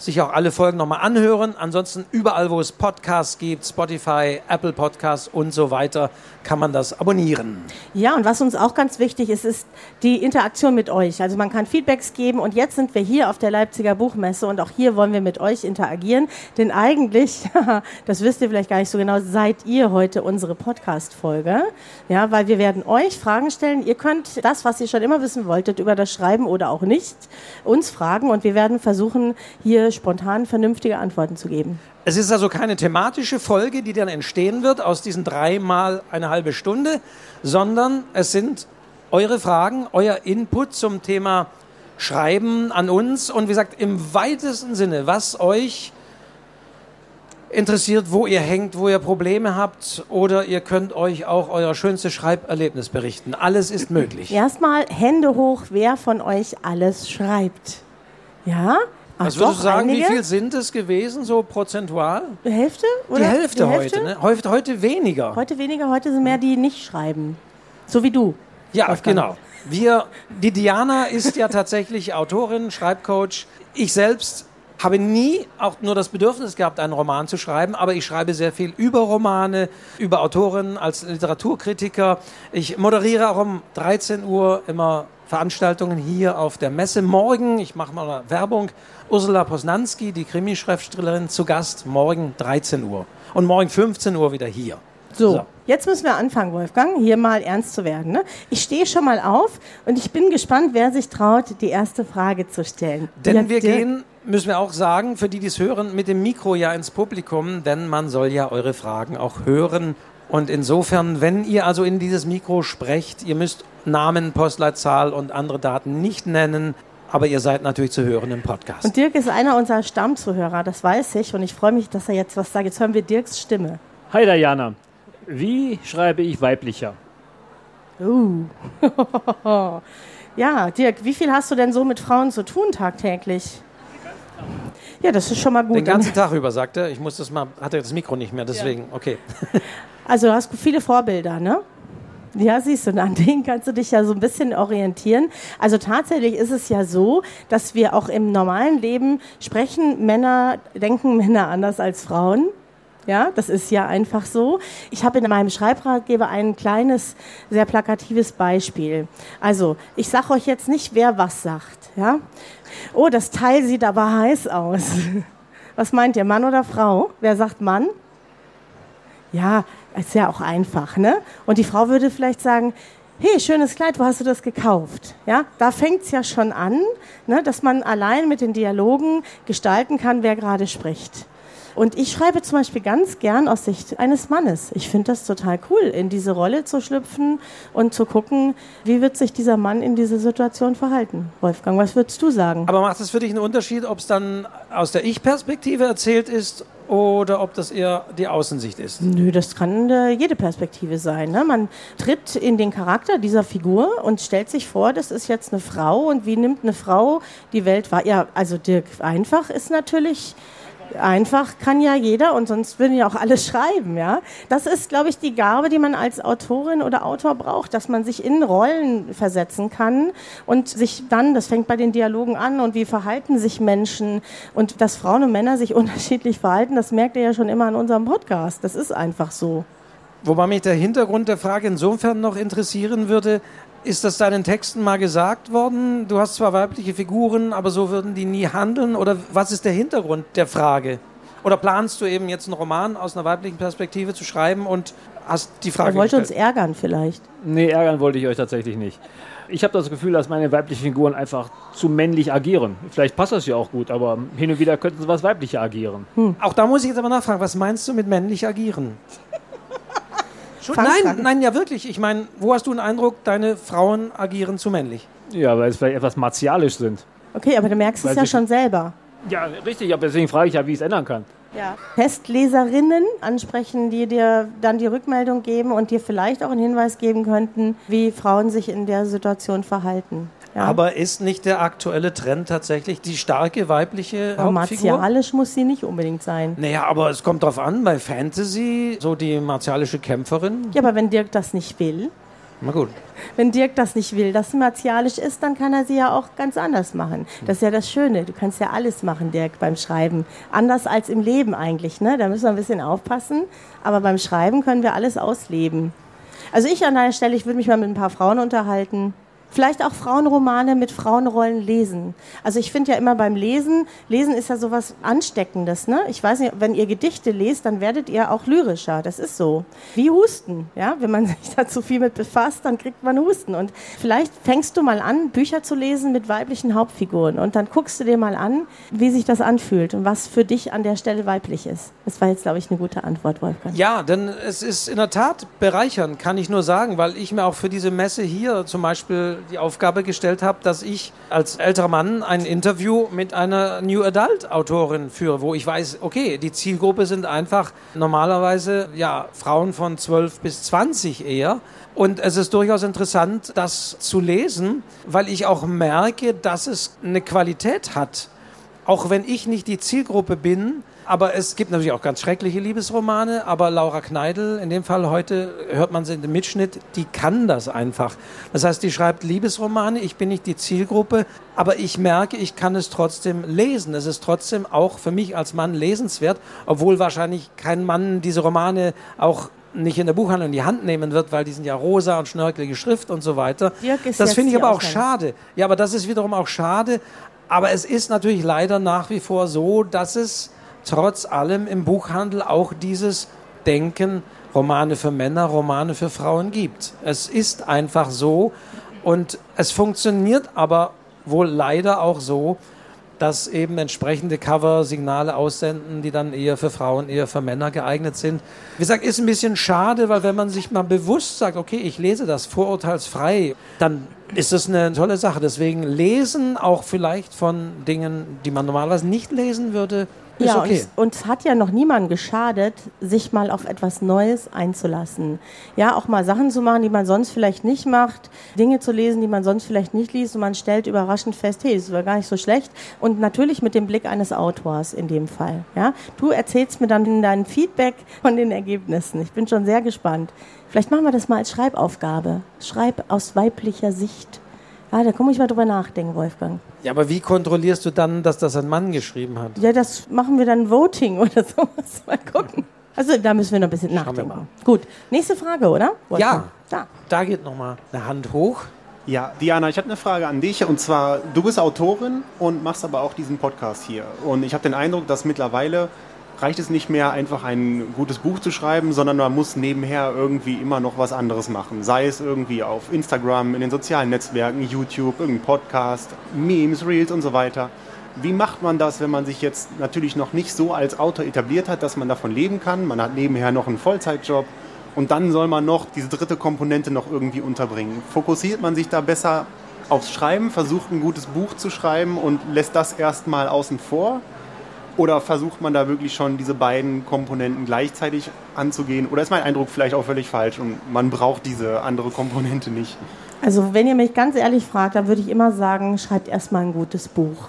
sich auch alle Folgen nochmal anhören. Ansonsten überall, wo es Podcasts gibt, Spotify, Apple Podcasts und so weiter, kann man das abonnieren. Ja, und was uns auch ganz wichtig ist, ist die Interaktion mit euch. Also man kann Feedbacks geben und jetzt sind wir hier auf der Leipziger Buchmesse und auch hier wollen wir mit euch interagieren, denn eigentlich, das wisst ihr vielleicht gar nicht so genau, seid ihr heute unsere Podcast-Folge. Ja, weil wir werden euch Fragen stellen. Ihr könnt das, was ihr schon immer wissen wolltet über das Schreiben oder auch nicht, uns fragen und wir werden versuchen, hier spontan vernünftige Antworten zu geben. Es ist also keine thematische Folge, die dann entstehen wird aus diesen dreimal eine halbe Stunde, sondern es sind eure Fragen, euer Input zum Thema Schreiben an uns und wie gesagt, im weitesten Sinne, was euch interessiert, wo ihr hängt, wo ihr Probleme habt oder ihr könnt euch auch euer schönstes Schreiberlebnis berichten. Alles ist möglich. Erstmal Hände hoch, wer von euch alles schreibt. Ja? Ach, Was würdest du sagen, einige? wie viel sind es gewesen, so prozentual? Die Hälfte? Oder? Die Hälfte, die Hälfte? heute, ne? Heute, heute weniger. Heute weniger, heute sind mehr, die nicht schreiben. So wie du. Ja, Wolfgang. genau. Wir, die Diana ist ja tatsächlich Autorin, Schreibcoach. Ich selbst habe nie auch nur das Bedürfnis gehabt, einen Roman zu schreiben, aber ich schreibe sehr viel über Romane, über Autoren als Literaturkritiker. Ich moderiere auch um 13 Uhr immer Veranstaltungen hier auf der Messe. Morgen, ich mache mal Werbung, Ursula Posnanski, die Krimischriftstellerin, zu Gast, morgen 13 Uhr. Und morgen 15 Uhr wieder hier. So, so, jetzt müssen wir anfangen, Wolfgang, hier mal ernst zu werden. Ne? Ich stehe schon mal auf und ich bin gespannt, wer sich traut, die erste Frage zu stellen. Denn ja, wir gehen, müssen wir auch sagen, für die, die es hören, mit dem Mikro ja ins Publikum, denn man soll ja eure Fragen auch hören. Und insofern, wenn ihr also in dieses Mikro sprecht, ihr müsst Namen, Postleitzahl und andere Daten nicht nennen, aber ihr seid natürlich zu hören im Podcast. Und Dirk ist einer unserer Stammzuhörer, das weiß ich. Und ich freue mich, dass er jetzt was sagt. Jetzt hören wir Dirks Stimme. Hi Diana, wie schreibe ich weiblicher? Uh. ja, Dirk, wie viel hast du denn so mit Frauen zu tun tagtäglich? Ja, das ist schon mal gut. Den ganzen Tag über, sagt er. Ich muss das mal, hatte das Mikro nicht mehr, deswegen, okay. Also du hast viele Vorbilder, ne? Ja, siehst du, an denen kannst du dich ja so ein bisschen orientieren. Also tatsächlich ist es ja so, dass wir auch im normalen Leben sprechen Männer, denken Männer anders als Frauen. Ja, das ist ja einfach so. Ich habe in meinem Schreibratgeber ein kleines, sehr plakatives Beispiel. Also, ich sage euch jetzt nicht, wer was sagt. Ja? Oh, das Teil sieht aber heiß aus. Was meint ihr, Mann oder Frau? Wer sagt Mann? Ja, ist ja auch einfach, ne? Und die Frau würde vielleicht sagen, hey, schönes Kleid, wo hast du das gekauft? Ja, da fängt es ja schon an, ne, dass man allein mit den Dialogen gestalten kann, wer gerade spricht. Und ich schreibe zum Beispiel ganz gern aus Sicht eines Mannes. Ich finde das total cool, in diese Rolle zu schlüpfen und zu gucken, wie wird sich dieser Mann in dieser Situation verhalten. Wolfgang, was würdest du sagen? Aber macht es für dich einen Unterschied, ob es dann aus der Ich-Perspektive erzählt ist oder ob das eher die Außensicht ist? Nö, das kann äh, jede Perspektive sein. Ne? Man tritt in den Charakter dieser Figur und stellt sich vor, das ist jetzt eine Frau und wie nimmt eine Frau die Welt wahr? Ja, also Dirk, einfach ist natürlich Einfach kann ja jeder und sonst würden ja auch alle schreiben, ja. Das ist, glaube ich, die Gabe, die man als Autorin oder Autor braucht, dass man sich in Rollen versetzen kann und sich dann, das fängt bei den Dialogen an und wie verhalten sich Menschen und dass Frauen und Männer sich unterschiedlich verhalten, das merkt ihr ja schon immer an unserem Podcast. Das ist einfach so. Wobei mich der Hintergrund der Frage insofern noch interessieren würde, ist das deinen Texten mal gesagt worden? Du hast zwar weibliche Figuren, aber so würden die nie handeln? Oder was ist der Hintergrund der Frage? Oder planst du eben jetzt einen Roman aus einer weiblichen Perspektive zu schreiben und hast die Frage. Er wollte gestellt? uns ärgern vielleicht. Nee, ärgern wollte ich euch tatsächlich nicht. Ich habe das Gefühl, dass meine weiblichen Figuren einfach zu männlich agieren. Vielleicht passt das ja auch gut, aber hin und wieder könnten sie was weiblicher agieren. Hm. Auch da muss ich jetzt aber nachfragen, was meinst du mit männlich agieren? Nein, nein, ja wirklich. Ich meine, wo hast du den Eindruck, deine Frauen agieren zu männlich? Ja, weil es vielleicht etwas martialisch sind. Okay, aber du merkst weil es ja schon selber. Ja, richtig, aber deswegen frage ich ja, wie ich es ändern kann. Ja. Testleserinnen ansprechen, die dir dann die Rückmeldung geben und dir vielleicht auch einen Hinweis geben könnten, wie Frauen sich in der Situation verhalten. Ja. Aber ist nicht der aktuelle Trend tatsächlich die starke weibliche aber Hauptfigur? Martialisch muss sie nicht unbedingt sein. Naja, aber es kommt drauf an, bei Fantasy, so die martialische Kämpferin. Ja, aber wenn Dirk das nicht will. Na gut. Wenn Dirk das nicht will, dass sie martialisch ist, dann kann er sie ja auch ganz anders machen. Das ist ja das Schöne. Du kannst ja alles machen, Dirk, beim Schreiben. Anders als im Leben eigentlich. Ne? Da müssen wir ein bisschen aufpassen. Aber beim Schreiben können wir alles ausleben. Also ich an deiner Stelle, ich würde mich mal mit ein paar Frauen unterhalten. Vielleicht auch Frauenromane mit Frauenrollen lesen. Also ich finde ja immer beim Lesen, Lesen ist ja sowas Ansteckendes. Ne? Ich weiß nicht, wenn ihr Gedichte lest, dann werdet ihr auch lyrischer. Das ist so. Wie Husten. Ja? Wenn man sich da zu viel mit befasst, dann kriegt man Husten. Und vielleicht fängst du mal an, Bücher zu lesen mit weiblichen Hauptfiguren. Und dann guckst du dir mal an, wie sich das anfühlt und was für dich an der Stelle weiblich ist. Das war jetzt, glaube ich, eine gute Antwort, Wolfgang. Ja, denn es ist in der Tat bereichernd, kann ich nur sagen, weil ich mir auch für diese Messe hier zum Beispiel die Aufgabe gestellt habe, dass ich als älterer Mann ein Interview mit einer New Adult Autorin führe, wo ich weiß, okay, die Zielgruppe sind einfach normalerweise ja Frauen von 12 bis 20 eher. Und es ist durchaus interessant, das zu lesen, weil ich auch merke, dass es eine Qualität hat. Auch wenn ich nicht die Zielgruppe bin, aber es gibt natürlich auch ganz schreckliche Liebesromane, aber Laura Kneidel, in dem Fall heute hört man sie in dem Mitschnitt, die kann das einfach. Das heißt, die schreibt Liebesromane, ich bin nicht die Zielgruppe, aber ich merke, ich kann es trotzdem lesen. Es ist trotzdem auch für mich als Mann lesenswert, obwohl wahrscheinlich kein Mann diese Romane auch nicht in der Buchhandlung in die Hand nehmen wird, weil die sind ja rosa und schnörkelige Schrift und so weiter. Das finde ich aber auch schade. Ja, aber das ist wiederum auch schade. Aber es ist natürlich leider nach wie vor so, dass es trotz allem im Buchhandel auch dieses Denken, Romane für Männer, Romane für Frauen gibt. Es ist einfach so und es funktioniert aber wohl leider auch so, dass eben entsprechende Cover-Signale aussenden, die dann eher für Frauen, eher für Männer geeignet sind. Wie gesagt, ist ein bisschen schade, weil wenn man sich mal bewusst sagt, okay, ich lese das vorurteilsfrei, dann ist das eine tolle Sache. Deswegen lesen auch vielleicht von Dingen, die man normalerweise nicht lesen würde, ist ja, okay. und, und es hat ja noch niemandem geschadet, sich mal auf etwas Neues einzulassen. Ja, auch mal Sachen zu machen, die man sonst vielleicht nicht macht, Dinge zu lesen, die man sonst vielleicht nicht liest und man stellt überraschend fest, hey, das war gar nicht so schlecht. Und natürlich mit dem Blick eines Autors in dem Fall. Ja, du erzählst mir dann dein Feedback von den Ergebnissen. Ich bin schon sehr gespannt. Vielleicht machen wir das mal als Schreibaufgabe. Schreib aus weiblicher Sicht. Ja, da komme ich mal drüber nachdenken, Wolfgang. Ja, aber wie kontrollierst du dann, dass das ein Mann geschrieben hat? Ja, das machen wir dann Voting oder sowas. Mal gucken. Also da müssen wir noch ein bisschen wir nachdenken. mal. Gut, nächste Frage, oder? Ja, Da. da geht nochmal eine Hand hoch. Ja, Diana, ich habe eine Frage an dich. Und zwar, du bist Autorin und machst aber auch diesen Podcast hier. Und ich habe den Eindruck, dass mittlerweile reicht es nicht mehr, einfach ein gutes Buch zu schreiben, sondern man muss nebenher irgendwie immer noch was anderes machen. Sei es irgendwie auf Instagram, in den sozialen Netzwerken, YouTube, irgendein Podcast, Memes, Reels und so weiter. Wie macht man das, wenn man sich jetzt natürlich noch nicht so als Autor etabliert hat, dass man davon leben kann? Man hat nebenher noch einen Vollzeitjob und dann soll man noch diese dritte Komponente noch irgendwie unterbringen. Fokussiert man sich da besser aufs Schreiben, versucht ein gutes Buch zu schreiben und lässt das erstmal außen vor? Oder versucht man da wirklich schon diese beiden Komponenten gleichzeitig anzugehen? Oder ist mein Eindruck vielleicht auch völlig falsch und man braucht diese andere Komponente nicht? Also wenn ihr mich ganz ehrlich fragt, dann würde ich immer sagen, schreibt erstmal ein gutes Buch.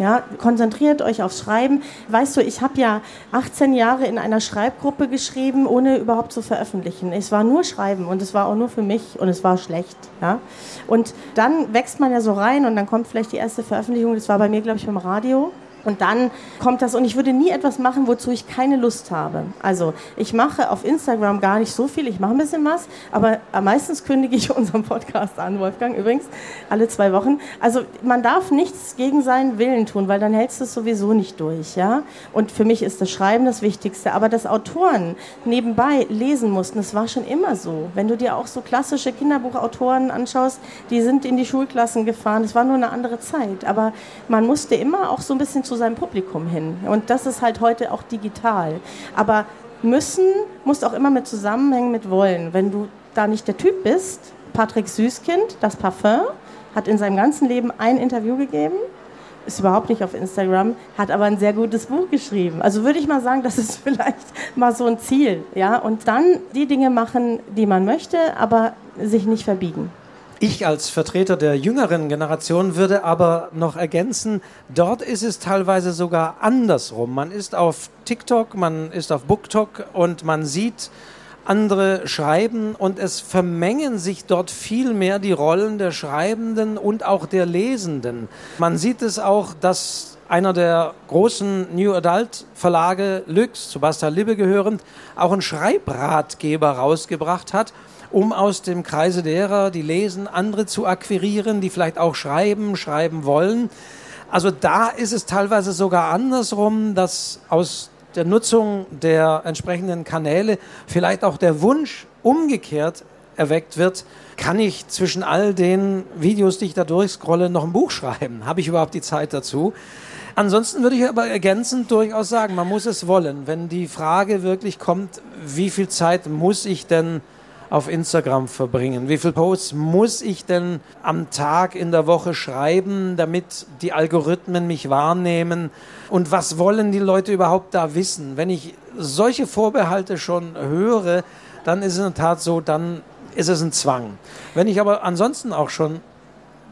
Ja, konzentriert euch aufs Schreiben. Weißt du, ich habe ja 18 Jahre in einer Schreibgruppe geschrieben, ohne überhaupt zu veröffentlichen. Es war nur Schreiben und es war auch nur für mich und es war schlecht. Ja? Und dann wächst man ja so rein und dann kommt vielleicht die erste Veröffentlichung. Das war bei mir, glaube ich, beim Radio. Und dann kommt das und ich würde nie etwas machen, wozu ich keine Lust habe. Also ich mache auf Instagram gar nicht so viel, ich mache ein bisschen was, aber meistens kündige ich unseren Podcast an, Wolfgang übrigens, alle zwei Wochen. Also man darf nichts gegen seinen Willen tun, weil dann hältst du es sowieso nicht durch. Ja? Und für mich ist das Schreiben das Wichtigste. Aber dass Autoren nebenbei lesen mussten, das war schon immer so. Wenn du dir auch so klassische Kinderbuchautoren anschaust, die sind in die Schulklassen gefahren, das war nur eine andere Zeit. Aber man musste immer auch so ein bisschen zu seinem Publikum hin. Und das ist halt heute auch digital. Aber müssen muss auch immer mit zusammenhängen mit wollen. Wenn du da nicht der Typ bist, Patrick Süßkind, das Parfum, hat in seinem ganzen Leben ein Interview gegeben, ist überhaupt nicht auf Instagram, hat aber ein sehr gutes Buch geschrieben. Also würde ich mal sagen, das ist vielleicht mal so ein Ziel, ja. Und dann die Dinge machen, die man möchte, aber sich nicht verbiegen. Ich als Vertreter der jüngeren Generation würde aber noch ergänzen, dort ist es teilweise sogar andersrum. Man ist auf TikTok, man ist auf BookTok und man sieht andere schreiben und es vermengen sich dort viel mehr die Rollen der Schreibenden und auch der Lesenden. Man sieht es auch, dass einer der großen New Adult Verlage, Lux, zu Basta Libbe gehörend, auch einen Schreibratgeber rausgebracht hat, um aus dem Kreise derer, die lesen, andere zu akquirieren, die vielleicht auch schreiben, schreiben wollen. Also da ist es teilweise sogar andersrum, dass aus der Nutzung der entsprechenden Kanäle vielleicht auch der Wunsch umgekehrt erweckt wird, kann ich zwischen all den Videos, die ich da durchscrolle, noch ein Buch schreiben? Habe ich überhaupt die Zeit dazu? Ansonsten würde ich aber ergänzend durchaus sagen, man muss es wollen. Wenn die Frage wirklich kommt, wie viel Zeit muss ich denn auf Instagram verbringen? Wie viele Posts muss ich denn am Tag in der Woche schreiben, damit die Algorithmen mich wahrnehmen? Und was wollen die Leute überhaupt da wissen? Wenn ich solche Vorbehalte schon höre, dann ist es in der Tat so, dann ist es ein Zwang. Wenn ich aber ansonsten auch schon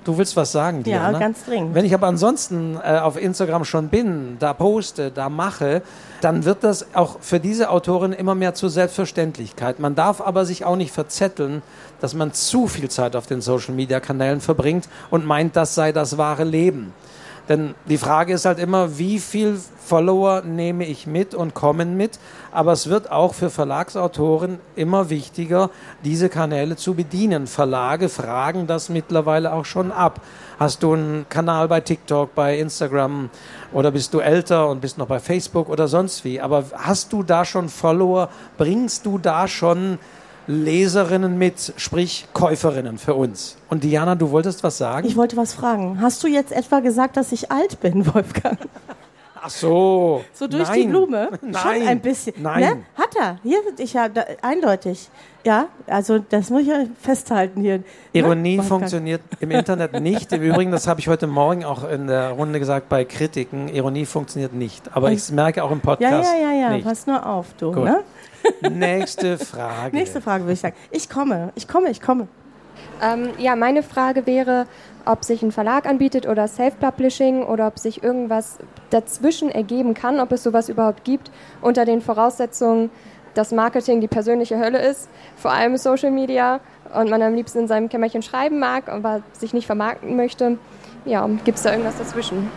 Du willst was sagen, Diana? Ja, ganz dringend. Wenn ich aber ansonsten äh, auf Instagram schon bin, da poste, da mache, dann wird das auch für diese Autorin immer mehr zur Selbstverständlichkeit. Man darf aber sich auch nicht verzetteln, dass man zu viel Zeit auf den Social-Media-Kanälen verbringt und meint, das sei das wahre Leben. Denn die Frage ist halt immer, wie viel Follower nehme ich mit und kommen mit. Aber es wird auch für Verlagsautoren immer wichtiger, diese Kanäle zu bedienen. Verlage fragen das mittlerweile auch schon ab. Hast du einen Kanal bei TikTok, bei Instagram oder bist du älter und bist noch bei Facebook oder sonst wie? Aber hast du da schon Follower? Bringst du da schon Leserinnen mit, sprich Käuferinnen für uns. Und Diana, du wolltest was sagen? Ich wollte was fragen. Hast du jetzt etwa gesagt, dass ich alt bin, Wolfgang? Ach so. So durch Nein. die Blume? Nein. Schon ein bisschen. Nein. Ne? Hat er. Hier, ich ja, da, eindeutig. Ja, also das muss ich ja festhalten hier. Ironie Ne? Funktioniert im Internet nicht. Im Übrigen, das habe ich heute Morgen auch in der Runde gesagt bei Kritiken. Ironie funktioniert nicht. Aber ich merke auch im Ja, Podcast. ja, ja, ja. Nicht. Pass nur auf, du. Gut. Ne? Nächste Frage. Nächste Frage würde ich sagen. Ich komme, ich komme, ich komme. Ähm, ja, meine Frage wäre, ob sich ein Verlag anbietet oder Self-Publishing oder ob sich irgendwas dazwischen ergeben kann, ob es sowas überhaupt gibt, unter den Voraussetzungen, dass Marketing die persönliche Hölle ist, vor allem Social Media und man am liebsten in seinem Kämmerchen schreiben mag, aber sich nicht vermarkten möchte. Ja, gibt es da irgendwas dazwischen?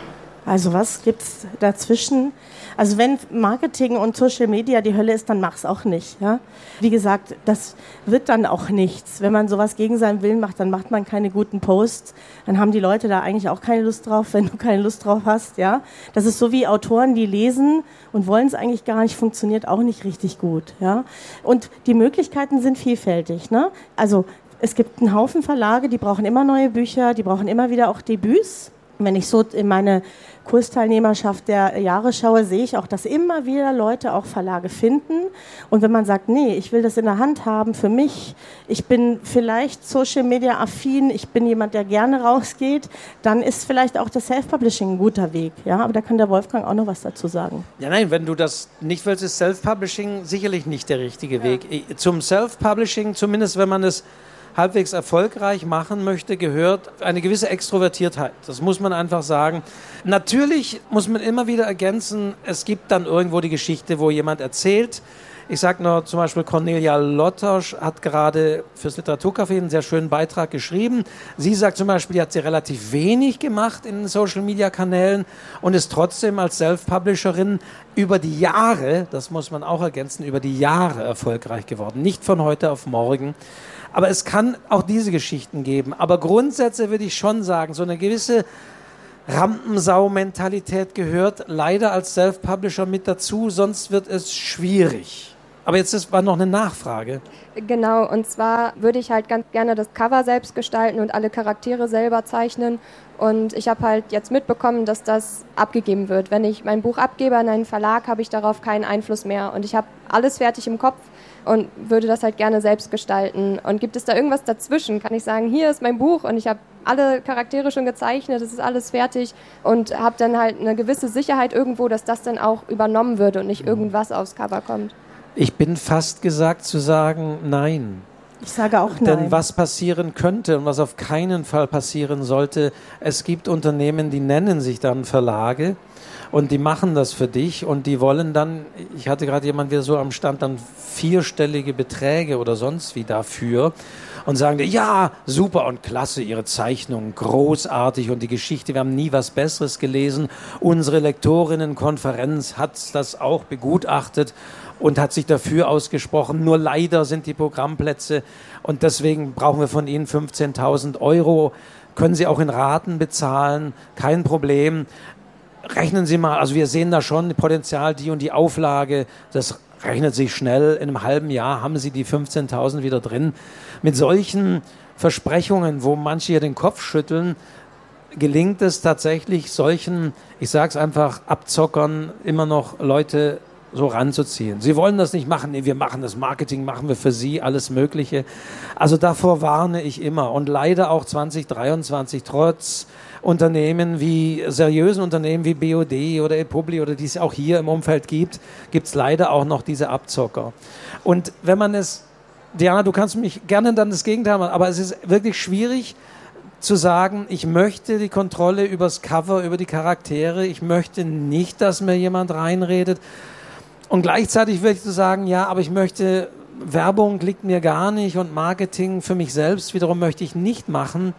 Also was gibt's dazwischen? Also wenn Marketing und Social Media die Hölle ist, dann mach's auch nicht. Ja? Wie gesagt, das wird dann auch nichts. Wenn man sowas gegen seinen Willen macht, dann macht man keine guten Posts. Dann haben die Leute da eigentlich auch keine Lust drauf, wenn du keine Lust drauf hast. Ja? Das ist so wie Autoren, die lesen und wollen es eigentlich gar nicht, funktioniert auch nicht richtig gut. Ja? Und die Möglichkeiten sind vielfältig. Ne? Also es gibt einen Haufen Verlage, die brauchen immer neue Bücher, die brauchen immer wieder auch Debüts. Wenn ich so in meine Kursteilnehmerschaft der Jahre schaue, sehe ich auch, dass immer wieder Leute auch Verlage finden. Und wenn man sagt, nee, ich will das in der Hand haben für mich, ich bin vielleicht Social Media affin, ich bin jemand, der gerne rausgeht, dann ist vielleicht auch das Self-Publishing ein guter Weg. Ja, aber da kann der Wolfgang auch noch was dazu sagen. Ja, nein, wenn du das nicht willst, ist Self-Publishing sicherlich nicht der richtige Weg. Zum Self-Publishing, zumindest wenn man es halbwegs erfolgreich machen möchte, gehört eine gewisse Extrovertiertheit. Das muss man einfach sagen. Natürlich muss man immer wieder ergänzen, es gibt dann irgendwo die Geschichte, wo jemand erzählt, ich sage nur zum Beispiel Cornelia Lottosch hat gerade fürs Literaturcafé einen sehr schönen Beitrag geschrieben. Sie sagt zum Beispiel, die hat sie relativ wenig gemacht in den Social-Media-Kanälen und ist trotzdem als Self-Publisherin über die Jahre, das muss man auch ergänzen, über die Jahre erfolgreich geworden. Nicht von heute auf morgen. Aber es kann auch diese Geschichten geben. Aber Grundsätze würde ich schon sagen, so eine gewisse Rampensau-Mentalität gehört leider als Self-Publisher mit dazu, sonst wird es schwierig. Aber jetzt ist, war noch eine Nachfrage. Genau, und zwar würde ich halt ganz gerne das Cover selbst gestalten und alle Charaktere selber zeichnen. Und ich habe halt jetzt mitbekommen, dass das abgegeben wird. Wenn ich mein Buch abgebe an einen Verlag, habe ich darauf keinen Einfluss mehr. Und ich habe alles fertig im Kopf und würde das halt gerne selbst gestalten. Und gibt es da irgendwas dazwischen? Kann ich sagen, hier ist mein Buch und ich habe alle Charaktere schon gezeichnet, es ist alles fertig und habe dann halt eine gewisse Sicherheit irgendwo, dass das dann auch übernommen würde und nicht irgendwas aufs Cover kommt. Ich bin fast gesagt zu sagen, nein. Ich sage auch nein. Denn was passieren könnte und was auf keinen Fall passieren sollte, es gibt Unternehmen, die nennen sich dann Verlage und die machen das für dich und die wollen dann, ich hatte gerade jemand wieder so am Stand, dann vierstellige Beträge oder sonst wie dafür und sagen dir, ja, super und klasse, Ihre Zeichnung, großartig und die Geschichte, wir haben nie was Besseres gelesen. Unsere Lektorinnenkonferenz hat das auch begutachtet und hat sich dafür ausgesprochen. Nur leider sind die Programmplätze und deswegen brauchen wir von Ihnen 15.000 Euro. Können Sie auch in Raten bezahlen, kein Problem. Rechnen Sie mal, also wir sehen da schon Potenzial, die und die Auflage, das rechnet sich schnell. In einem halben Jahr haben Sie die 15.000 wieder drin. Mit solchen Versprechungen, wo manche hier den Kopf schütteln, gelingt es tatsächlich solchen, ich sage es einfach, Abzockern immer noch Leute so ranzuziehen. Sie wollen das nicht machen, nee, wir machen das Marketing, machen wir für Sie alles Mögliche. Also davor warne ich immer und leider auch 2023 trotz Unternehmen wie seriösen Unternehmen wie BOD oder Epubli oder die es auch hier im Umfeld gibt, gibt es leider auch noch diese Abzocker. Und wenn man es, Diana, du kannst mich gerne dann das Gegenteil machen, aber es ist wirklich schwierig, zu sagen, ich möchte die Kontrolle übers Cover, über die Charaktere, ich möchte nicht, dass mir jemand reinredet, und gleichzeitig würde ich so sagen, ja, aber ich möchte, Werbung liegt mir gar nicht und Marketing für mich selbst wiederum möchte ich nicht machen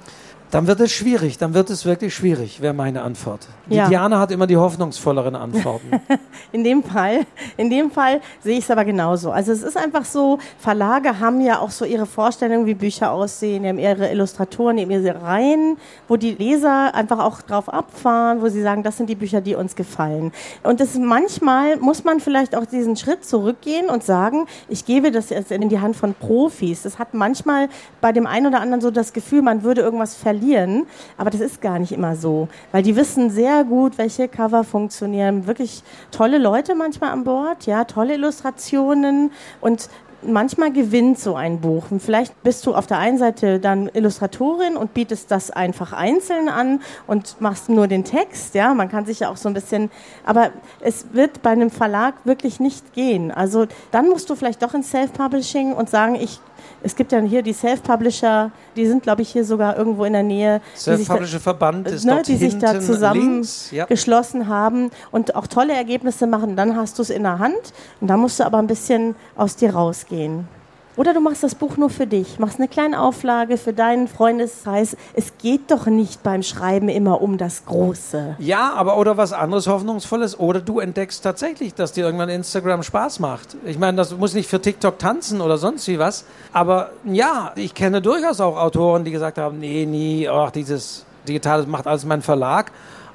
dann wird es schwierig, dann wird es wirklich schwierig, wäre meine Antwort. Die ja. Diana hat immer die hoffnungsvolleren Antworten. in dem Fall, in dem Fall sehe ich es aber genauso. Also es ist einfach so, Verlage haben ja auch so ihre Vorstellungen, wie Bücher aussehen, die haben ihre Illustratoren, die haben ihre Reihen, wo die Leser einfach auch drauf abfahren, wo sie sagen, das sind die Bücher, die uns gefallen. Und das manchmal muss man vielleicht auch diesen Schritt zurückgehen und sagen, ich gebe das jetzt in die Hand von Profis. Das hat manchmal bei dem einen oder anderen so das Gefühl, man würde irgendwas verlieren verlieren. Aber das ist gar nicht immer so, weil die wissen sehr gut, welche Cover funktionieren. Wirklich tolle Leute manchmal an Bord, ja, tolle Illustrationen und manchmal gewinnt so ein Buch. Und vielleicht bist du auf der einen Seite dann Illustratorin und bietest das einfach einzeln an und machst nur den Text. Ja, man kann sich ja auch so ein bisschen, aber es wird bei einem Verlag wirklich nicht gehen. Also dann musst du vielleicht doch ins Self-Publishing und sagen, ich es gibt ja hier die Self-Publisher, die sind, glaube ich, hier sogar irgendwo in der Nähe. Self-Publisher-Verband ist ne, Die sich da zusammengeschlossen ja. haben und auch tolle Ergebnisse machen. Dann hast du es in der Hand und da musst du aber ein bisschen aus dir rausgehen. Oder du machst das Buch nur für dich, machst eine kleine Auflage für deinen Freundeskreis. Es geht doch nicht beim Schreiben immer um das Große. Ja, aber oder was anderes Hoffnungsvolles. Oder du entdeckst tatsächlich, dass dir irgendwann Instagram Spaß macht. Ich meine, das muss nicht für TikTok tanzen oder sonst wie was. Aber ja, ich kenne durchaus auch Autoren, die gesagt haben, nee, nie, ach, dieses Digitale macht alles mein Verlag.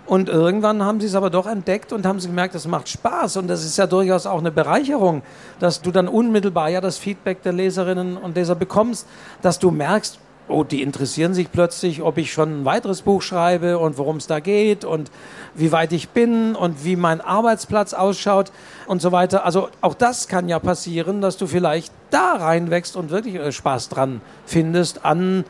Und irgendwann haben sie es aber doch entdeckt und haben sie gemerkt, es macht Spaß. Und das ist ja durchaus auch eine Bereicherung, dass du dann unmittelbar ja das Feedback der Leserinnen und Leser bekommst, dass du merkst, oh, die interessieren sich plötzlich, ob ich schon ein weiteres Buch schreibe und worum es da geht und wie weit ich bin und wie mein Arbeitsplatz ausschaut und so weiter. Also auch das kann ja passieren, dass du vielleicht da reinwächst und wirklich äh, Spaß dran findest an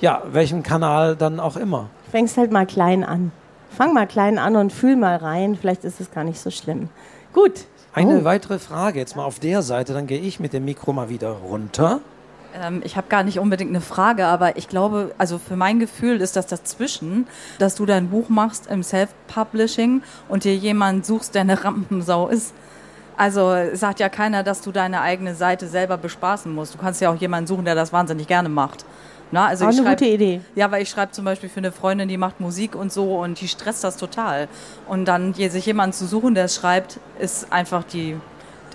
ja, welchem Kanal dann auch immer. Fängst halt mal klein an fang mal klein an und fühl mal rein, vielleicht ist es gar nicht so schlimm. Gut. Eine oh. weitere Frage jetzt mal auf der Seite, dann gehe ich mit dem Mikro mal wieder runter. Ähm, ich habe gar nicht unbedingt eine Frage, aber ich glaube, also für mein Gefühl ist das dazwischen, dass du dein Buch machst im Self-Publishing und dir jemanden suchst, der eine Rampensau ist. Also sagt ja keiner, dass du deine eigene Seite selber bespaßen musst. Du kannst ja auch jemanden suchen, der das wahnsinnig gerne macht. Na, also Auch eine schreib, gute Idee. Ja, weil ich schreibe zum Beispiel für eine Freundin, die macht Musik und so und die stresst das total. Und dann sich jemanden zu suchen, der es schreibt, ist einfach die,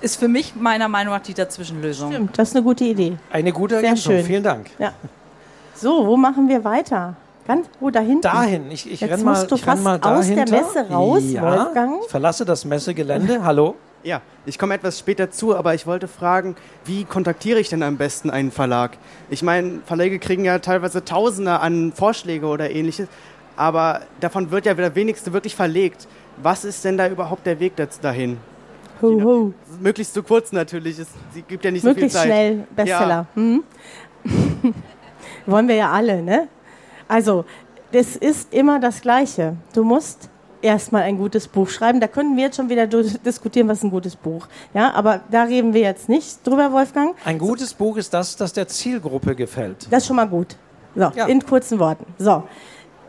ist für mich meiner Meinung nach die Dazwischenlösung. Stimmt, das ist eine gute Idee. Eine gute Ergänzung, schön. vielen Dank. Ja. So, wo machen wir weiter? Ganz, wo dahin? Dahin. Ich, ich renn mal, du ich renn mal aus der Messe raus, ja, Wolfgang. Ich verlasse das Messegelände. Hallo. Ja, ich komme etwas später zu, aber ich wollte fragen, wie kontaktiere ich denn am besten einen Verlag? Ich meine, Verlage kriegen ja teilweise Tausende an Vorschläge oder ähnliches, aber davon wird ja der wenigste wirklich verlegt. Was ist denn da überhaupt der Weg dahin? Ho, ho. Möglichst zu kurz natürlich, es gibt ja nicht Möglichst so viel Zeit. schnell, Bestseller. Ja. Hm? Wollen wir ja alle, ne? Also, das ist immer das Gleiche. Du musst erstmal ein gutes Buch schreiben. Da können wir jetzt schon wieder diskutieren, was ein gutes Buch. Ja, aber da reden wir jetzt nicht drüber, Wolfgang. Ein gutes Buch ist das, das der Zielgruppe gefällt. Das ist schon mal gut. So, ja. in kurzen Worten. So.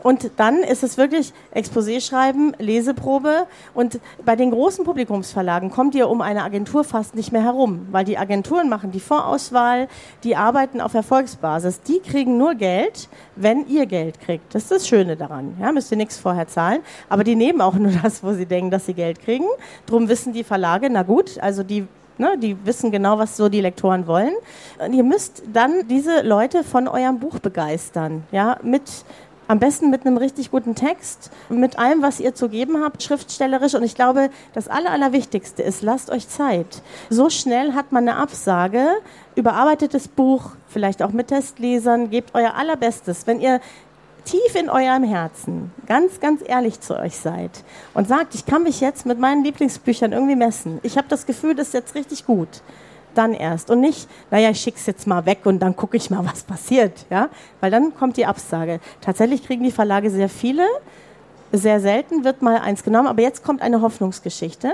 Und dann ist es wirklich Exposé schreiben, Leseprobe. Und bei den großen Publikumsverlagen kommt ihr um eine Agentur fast nicht mehr herum, weil die Agenturen machen die Vorauswahl, die arbeiten auf Erfolgsbasis. Die kriegen nur Geld, wenn ihr Geld kriegt. Das ist das Schöne daran. Ja, müsst ihr nichts vorher zahlen. Aber die nehmen auch nur das, wo sie denken, dass sie Geld kriegen. Drum wissen die Verlage, na gut, also die Ne, die wissen genau, was so die Lektoren wollen. Und ihr müsst dann diese Leute von eurem Buch begeistern, ja, mit am besten mit einem richtig guten Text, mit allem, was ihr zu geben habt, schriftstellerisch. Und ich glaube, das Aller, Allerwichtigste ist, lasst euch Zeit. So schnell hat man eine Absage, überarbeitetes Buch, vielleicht auch mit Testlesern, gebt euer Allerbestes. Wenn ihr tief in eurem Herzen ganz, ganz ehrlich zu euch seid und sagt, ich kann mich jetzt mit meinen Lieblingsbüchern irgendwie messen. Ich habe das Gefühl, das ist jetzt richtig gut dann erst und nicht, naja, ich schicke es jetzt mal weg und dann gucke ich mal, was passiert, ja, weil dann kommt die Absage. Tatsächlich kriegen die Verlage sehr viele, sehr selten wird mal eins genommen, aber jetzt kommt eine Hoffnungsgeschichte.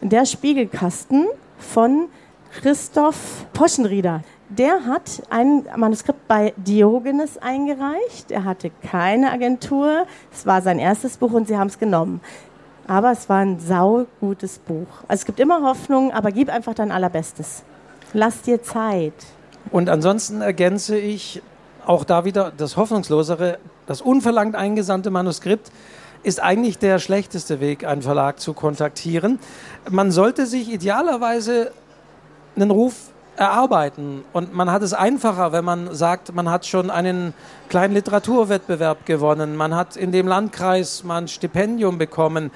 Der Spiegelkasten von Christoph Poschenrieder. Der hat ein Manuskript bei Diogenes eingereicht. Er hatte keine Agentur. Es war sein erstes Buch und sie haben es genommen. Aber es war ein saugutes Buch. Also es gibt immer Hoffnung, aber gib einfach dein Allerbestes. Lass dir Zeit. Und ansonsten ergänze ich auch da wieder das Hoffnungslosere, das unverlangt eingesandte Manuskript ist eigentlich der schlechteste Weg, einen Verlag zu kontaktieren. Man sollte sich idealerweise einen Ruf erarbeiten. Und man hat es einfacher, wenn man sagt, man hat schon einen kleinen Literaturwettbewerb gewonnen, man hat in dem Landkreis mal ein Stipendium bekommen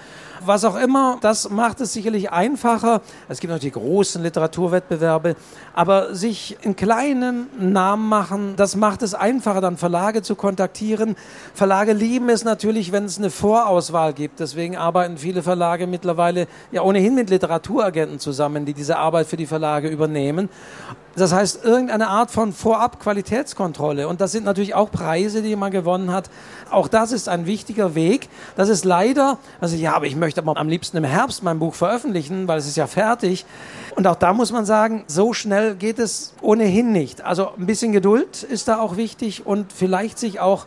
was auch immer, das macht es sicherlich einfacher. Es gibt noch die großen Literaturwettbewerbe, aber sich in kleinen Namen machen, das macht es einfacher, dann Verlage zu kontaktieren. Verlage lieben es natürlich, wenn es eine Vorauswahl gibt. Deswegen arbeiten viele Verlage mittlerweile ja ohnehin mit Literaturagenten zusammen, die diese Arbeit für die Verlage übernehmen. Das heißt, irgendeine Art von Vorab-Qualitätskontrolle. Und das sind natürlich auch Preise, die man gewonnen hat. Auch das ist ein wichtiger Weg. Das ist leider, also ja, aber ich möchte aber am liebsten im Herbst mein Buch veröffentlichen, weil es ist ja fertig. Und auch da muss man sagen, so schnell geht es ohnehin nicht. Also ein bisschen Geduld ist da auch wichtig und vielleicht sich auch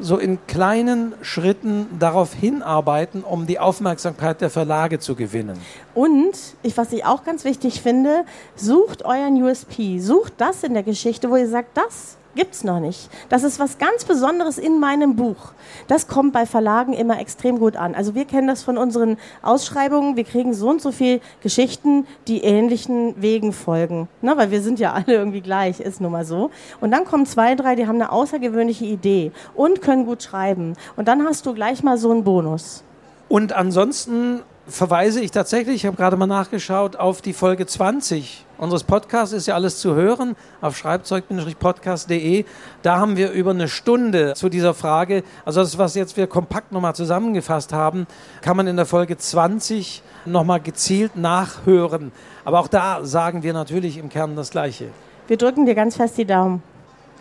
so in kleinen Schritten darauf hinarbeiten, um die Aufmerksamkeit der Verlage zu gewinnen. Und ich, was ich auch ganz wichtig finde, sucht euren USP, sucht das in der Geschichte, wo ihr sagt, das Gibt es noch nicht. Das ist was ganz Besonderes in meinem Buch. Das kommt bei Verlagen immer extrem gut an. Also wir kennen das von unseren Ausschreibungen. Wir kriegen so und so viele Geschichten, die ähnlichen Wegen folgen. Na, weil wir sind ja alle irgendwie gleich, ist nun mal so. Und dann kommen zwei, drei, die haben eine außergewöhnliche Idee und können gut schreiben. Und dann hast du gleich mal so einen Bonus. Und ansonsten verweise ich tatsächlich, ich habe gerade mal nachgeschaut, auf die Folge 20 unseres Podcasts. Ist ja alles zu hören auf schreibzeug-podcast.de. Da haben wir über eine Stunde zu dieser Frage, also das, was jetzt wir kompakt nochmal zusammengefasst haben, kann man in der Folge 20 nochmal gezielt nachhören. Aber auch da sagen wir natürlich im Kern das Gleiche. Wir drücken dir ganz fest die Daumen.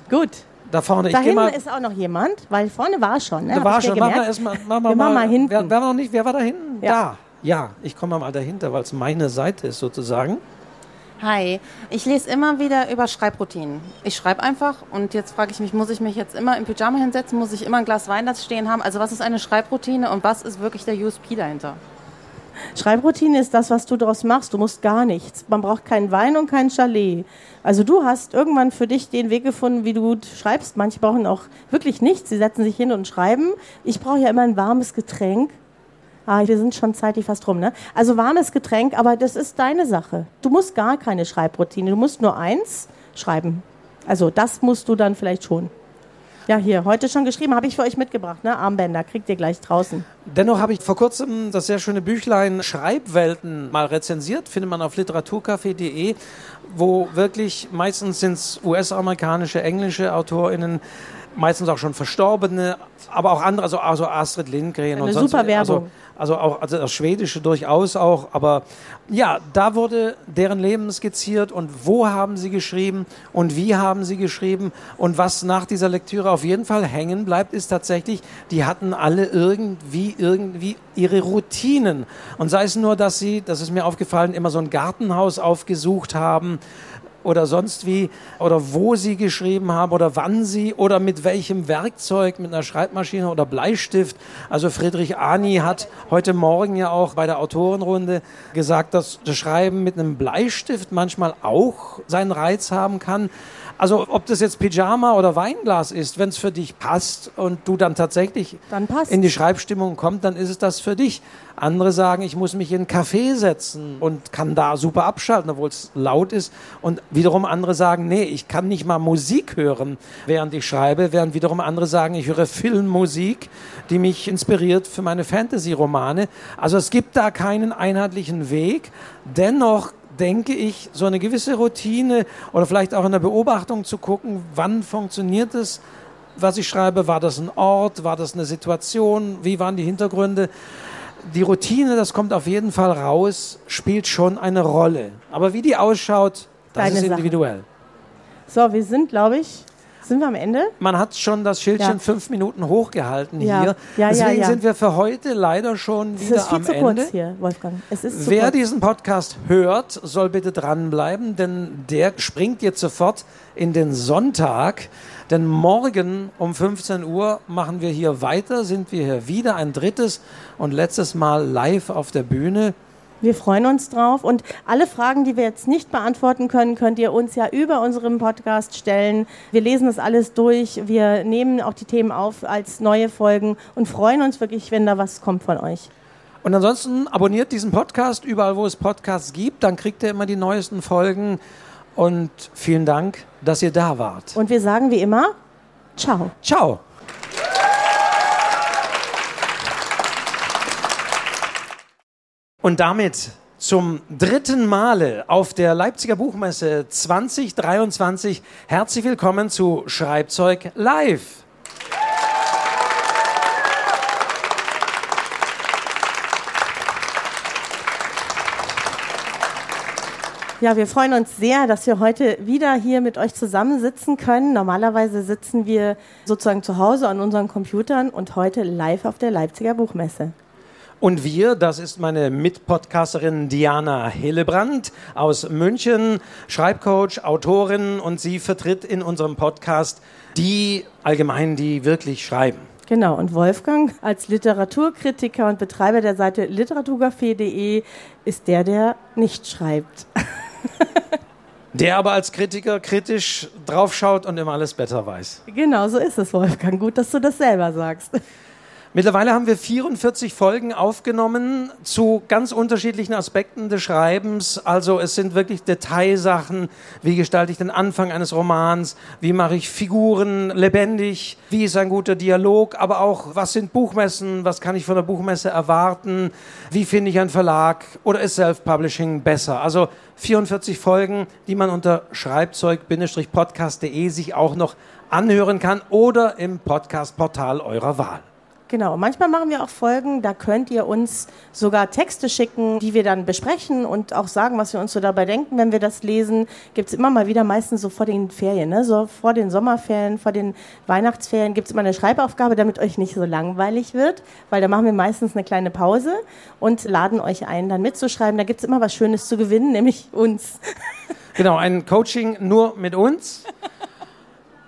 Gut. Da vorne, da hinten ist auch noch jemand, weil vorne war schon. Ne? Da war schon. Machen wir erstmal mach mal, mal, mal hinten. Wer, wer, noch nicht, wer war da hinten? Ja. Da. Ja, ich komme mal dahinter, weil es meine Seite ist sozusagen. Hi, ich lese immer wieder über Schreibroutinen. Ich schreibe einfach und jetzt frage ich mich, muss ich mich jetzt immer im Pyjama hinsetzen? Muss ich immer ein Glas Wein da stehen haben? Also was ist eine Schreibroutine und was ist wirklich der USP dahinter? Schreibroutine ist das, was du daraus machst. Du musst gar nichts. Man braucht keinen Wein und kein Chalet. Also du hast irgendwann für dich den Weg gefunden, wie du gut schreibst. Manche brauchen auch wirklich nichts. Sie setzen sich hin und schreiben. Ich brauche ja immer ein warmes Getränk Ah, wir sind schon zeitlich fast rum, ne? Also warmes Getränk, aber das ist deine Sache. Du musst gar keine Schreibroutine. Du musst nur eins schreiben. Also das musst du dann vielleicht schon. Ja, hier, heute schon geschrieben, habe ich für euch mitgebracht, ne? Armbänder, kriegt ihr gleich draußen. Dennoch habe ich vor kurzem das sehr schöne Büchlein Schreibwelten mal rezensiert, findet man auf literaturcafé.de, wo wirklich meistens sind es US-amerikanische, englische AutorInnen meistens auch schon Verstorbene, aber auch andere, also, also Astrid Lindgren Eine und sonst super Werbung. Also, also auch also das Schwedische durchaus auch, aber ja, da wurde deren Leben skizziert und wo haben sie geschrieben und wie haben sie geschrieben. Und was nach dieser Lektüre auf jeden Fall hängen bleibt, ist tatsächlich, die hatten alle irgendwie irgendwie ihre Routinen. Und sei es nur, dass sie, das ist mir aufgefallen, immer so ein Gartenhaus aufgesucht haben oder sonst wie oder wo sie geschrieben haben oder wann sie oder mit welchem Werkzeug, mit einer Schreibmaschine oder Bleistift. Also Friedrich Ani hat heute Morgen ja auch bei der Autorenrunde gesagt, dass das Schreiben mit einem Bleistift manchmal auch seinen Reiz haben kann. Also ob das jetzt Pyjama oder Weinglas ist, wenn es für dich passt und du dann tatsächlich Dann in die Schreibstimmung kommst, dann ist es das für dich. Andere sagen, ich muss mich in einen Café setzen und kann da super abschalten, obwohl es laut ist. Und wiederum andere sagen, nee, ich kann nicht mal Musik hören, während ich schreibe, während wiederum andere sagen, ich höre Filmmusik, die mich inspiriert für meine Fantasy-Romane. Also es gibt da keinen einheitlichen Weg. Dennoch denke ich, so eine gewisse Routine oder vielleicht auch in der Beobachtung zu gucken, wann funktioniert es, was ich schreibe, war das ein Ort, war das eine Situation, wie waren die Hintergründe. Die Routine, das kommt auf jeden Fall raus, spielt schon eine Rolle. Aber wie die ausschaut, das Deine ist Sache. individuell. So, wir sind, glaube ich, sind wir am Ende? Man hat schon das Schildchen Ja. fünf Minuten hochgehalten Ja. hier. Ja, ja, Deswegen sind wir für heute leider schon Es wieder ist viel am zu Ende. kurz hier, Wolfgang. Es ist Wer kurz. diesen Podcast hört, soll bitte dranbleiben, denn der springt jetzt sofort in den Sonntag. Denn morgen um 15 Uhr machen wir hier weiter, sind wir hier wieder ein drittes und letztes Mal live auf der Bühne. Wir freuen uns drauf. Und alle Fragen, die wir jetzt nicht beantworten können, könnt ihr uns ja über unseren Podcast stellen. Wir lesen das alles durch. Wir nehmen auch die Themen auf als neue Folgen und freuen uns wirklich, wenn da was kommt von euch. Und ansonsten abonniert diesen Podcast überall, wo es Podcasts gibt, dann kriegt ihr immer die neuesten Folgen. Und vielen Dank, dass ihr da wart. Und wir sagen wie immer, ciao. Ciao. Und damit zum dritten Male auf der Leipziger Buchmesse 2023 herzlich willkommen zu Schreibzeug Live. Ja, wir freuen uns sehr, dass wir heute wieder hier mit euch zusammensitzen können. Normalerweise sitzen wir sozusagen zu Hause an unseren Computern und heute live auf der Leipziger Buchmesse. Und wir, das ist meine Mitpodcasterin Diana Hillebrand aus München, Schreibcoach, Autorin und sie vertritt in unserem Podcast die allgemein, die wirklich schreiben. Genau, und Wolfgang als Literaturkritiker und Betreiber der Seite literaturcafé.de ist der, der nicht schreibt. Der aber als Kritiker kritisch draufschaut und immer alles besser weiß. Genau, so ist es, Wolfgang. Gut, dass du das selber sagst. Mittlerweile haben wir 44 Folgen aufgenommen zu ganz unterschiedlichen Aspekten des Schreibens. Also es sind wirklich Detailsachen. Wie gestalte ich den Anfang eines Romans? Wie mache ich Figuren lebendig? Wie ist ein guter Dialog? Aber auch, was sind Buchmessen? Was kann ich von der Buchmesse erwarten? Wie finde ich einen Verlag? Oder ist Self-Publishing besser? Also 44 Folgen, die man unter schreibzeug-podcast.de sich auch noch anhören kann oder im Podcast-Portal eurer Wahl. Genau, manchmal machen wir auch Folgen, da könnt ihr uns sogar Texte schicken, die wir dann besprechen und auch sagen, was wir uns so dabei denken, wenn wir das lesen. Gibt es immer mal wieder, meistens so vor den Ferien, ne? so vor den Sommerferien, vor den Weihnachtsferien gibt es immer eine Schreibaufgabe, damit euch nicht so langweilig wird, weil da machen wir meistens eine kleine Pause und laden euch ein, dann mitzuschreiben. Da gibt es immer was Schönes zu gewinnen, nämlich uns. Genau, ein Coaching nur mit uns.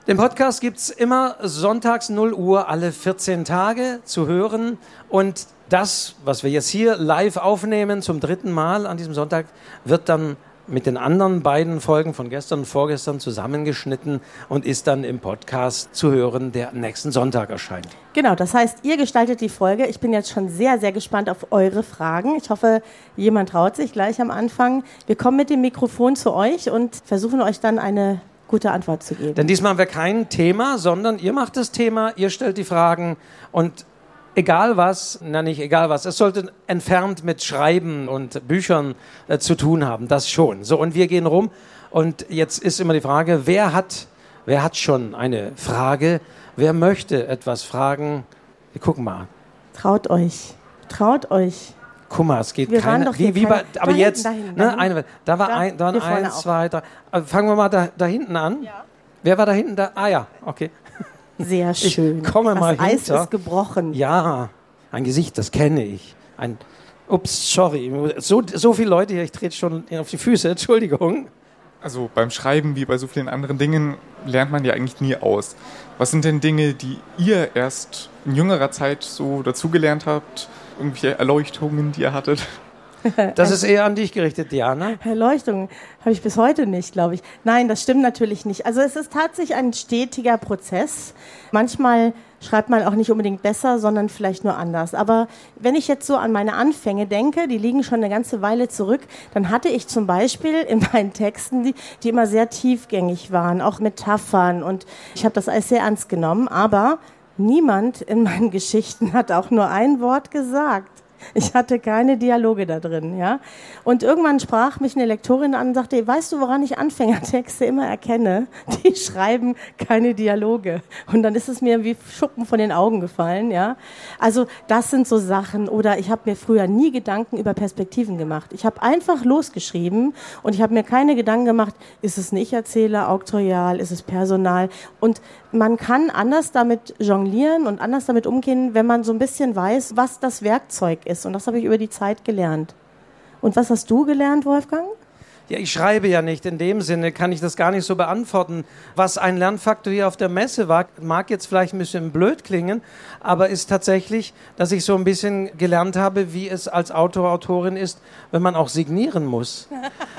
Den Podcast gibt es immer sonntags 0 Uhr alle 14 Tage zu hören. Und das, was wir jetzt hier live aufnehmen zum dritten Mal an diesem Sonntag, wird dann mit den anderen beiden Folgen von gestern und vorgestern zusammengeschnitten und ist dann im Podcast zu hören, der nächsten Sonntag erscheint. Genau, das heißt, ihr gestaltet die Folge. Ich bin jetzt schon sehr, sehr gespannt auf eure Fragen. Ich hoffe, jemand traut sich gleich am Anfang. Wir kommen mit dem Mikrofon zu euch und versuchen euch dann eine gute Antwort zu geben. Denn diesmal haben wir kein Thema, sondern ihr macht das Thema, ihr stellt die Fragen und egal was, na nicht egal was, es sollte entfernt mit Schreiben und Büchern äh, zu tun haben, das schon. So, und wir gehen rum und jetzt ist immer die Frage, wer hat, wer hat schon eine Frage? Wer möchte etwas fragen? Guck mal. Traut euch. Traut euch. Guck mal, es geht Wir waren keine. doch Wie, wie keine- bei, aber da jetzt, hinten, da hinten, ne, da hinten. eine, da war Da, ein, da waren eins, auch. zwei, drei. Also fangen wir mal da, da hinten an. Wer war da hinten? Da? Ah ja, okay. Sehr schön. Ich komme das mal Eis hinter. ist gebrochen. Ja, ein Gesicht, das kenne ich. Ein, ups, sorry. So, so viele Leute hier, ich trete schon auf die Füße, Entschuldigung. Also beim Schreiben wie bei so vielen anderen Dingen lernt man ja eigentlich nie aus. Was sind denn Dinge, die ihr erst in jüngerer Zeit so dazugelernt habt? Irgendwelche Erleuchtungen, die ihr hattet? Das ist eher an dich gerichtet, Diana. Erleuchtung habe ich bis heute nicht, glaube ich. Nein, das stimmt natürlich nicht. Also es ist tatsächlich ein stetiger Prozess. Manchmal schreibt man auch nicht unbedingt besser, sondern vielleicht nur anders. Aber wenn ich jetzt so an meine Anfänge denke, die liegen schon eine ganze Weile zurück, dann hatte ich zum Beispiel in meinen Texten, die, die immer sehr tiefgängig waren, auch Metaphern und ich habe das alles sehr ernst genommen. Aber niemand in meinen Geschichten hat auch nur ein Wort gesagt. Ich hatte keine Dialoge da drin, ja. Und irgendwann sprach mich eine Lektorin an und sagte, weißt du, woran ich Anfängertexte immer erkenne? Die schreiben keine Dialoge. Und dann ist es mir wie Schuppen von den Augen gefallen, ja. Also das sind so Sachen. Oder ich habe mir früher nie Gedanken über Perspektiven gemacht. Ich habe einfach losgeschrieben und ich habe mir keine Gedanken gemacht, ist es ein Ich-Erzähler, Auktorial, ist es Personal? Und man kann anders damit jonglieren und anders damit umgehen, wenn man so ein bisschen weiß, was das Werkzeug ist. Und das habe ich über die Zeit gelernt. Und was hast du gelernt, Wolfgang? Ja, ich schreibe ja nicht. In dem Sinne kann ich das gar nicht so beantworten. Was ein Lernfaktor hier auf der Messe war, mag jetzt vielleicht ein bisschen blöd klingen, aber ist tatsächlich, dass ich so ein bisschen gelernt habe, wie es als Autor, Autorin ist, wenn man auch signieren muss.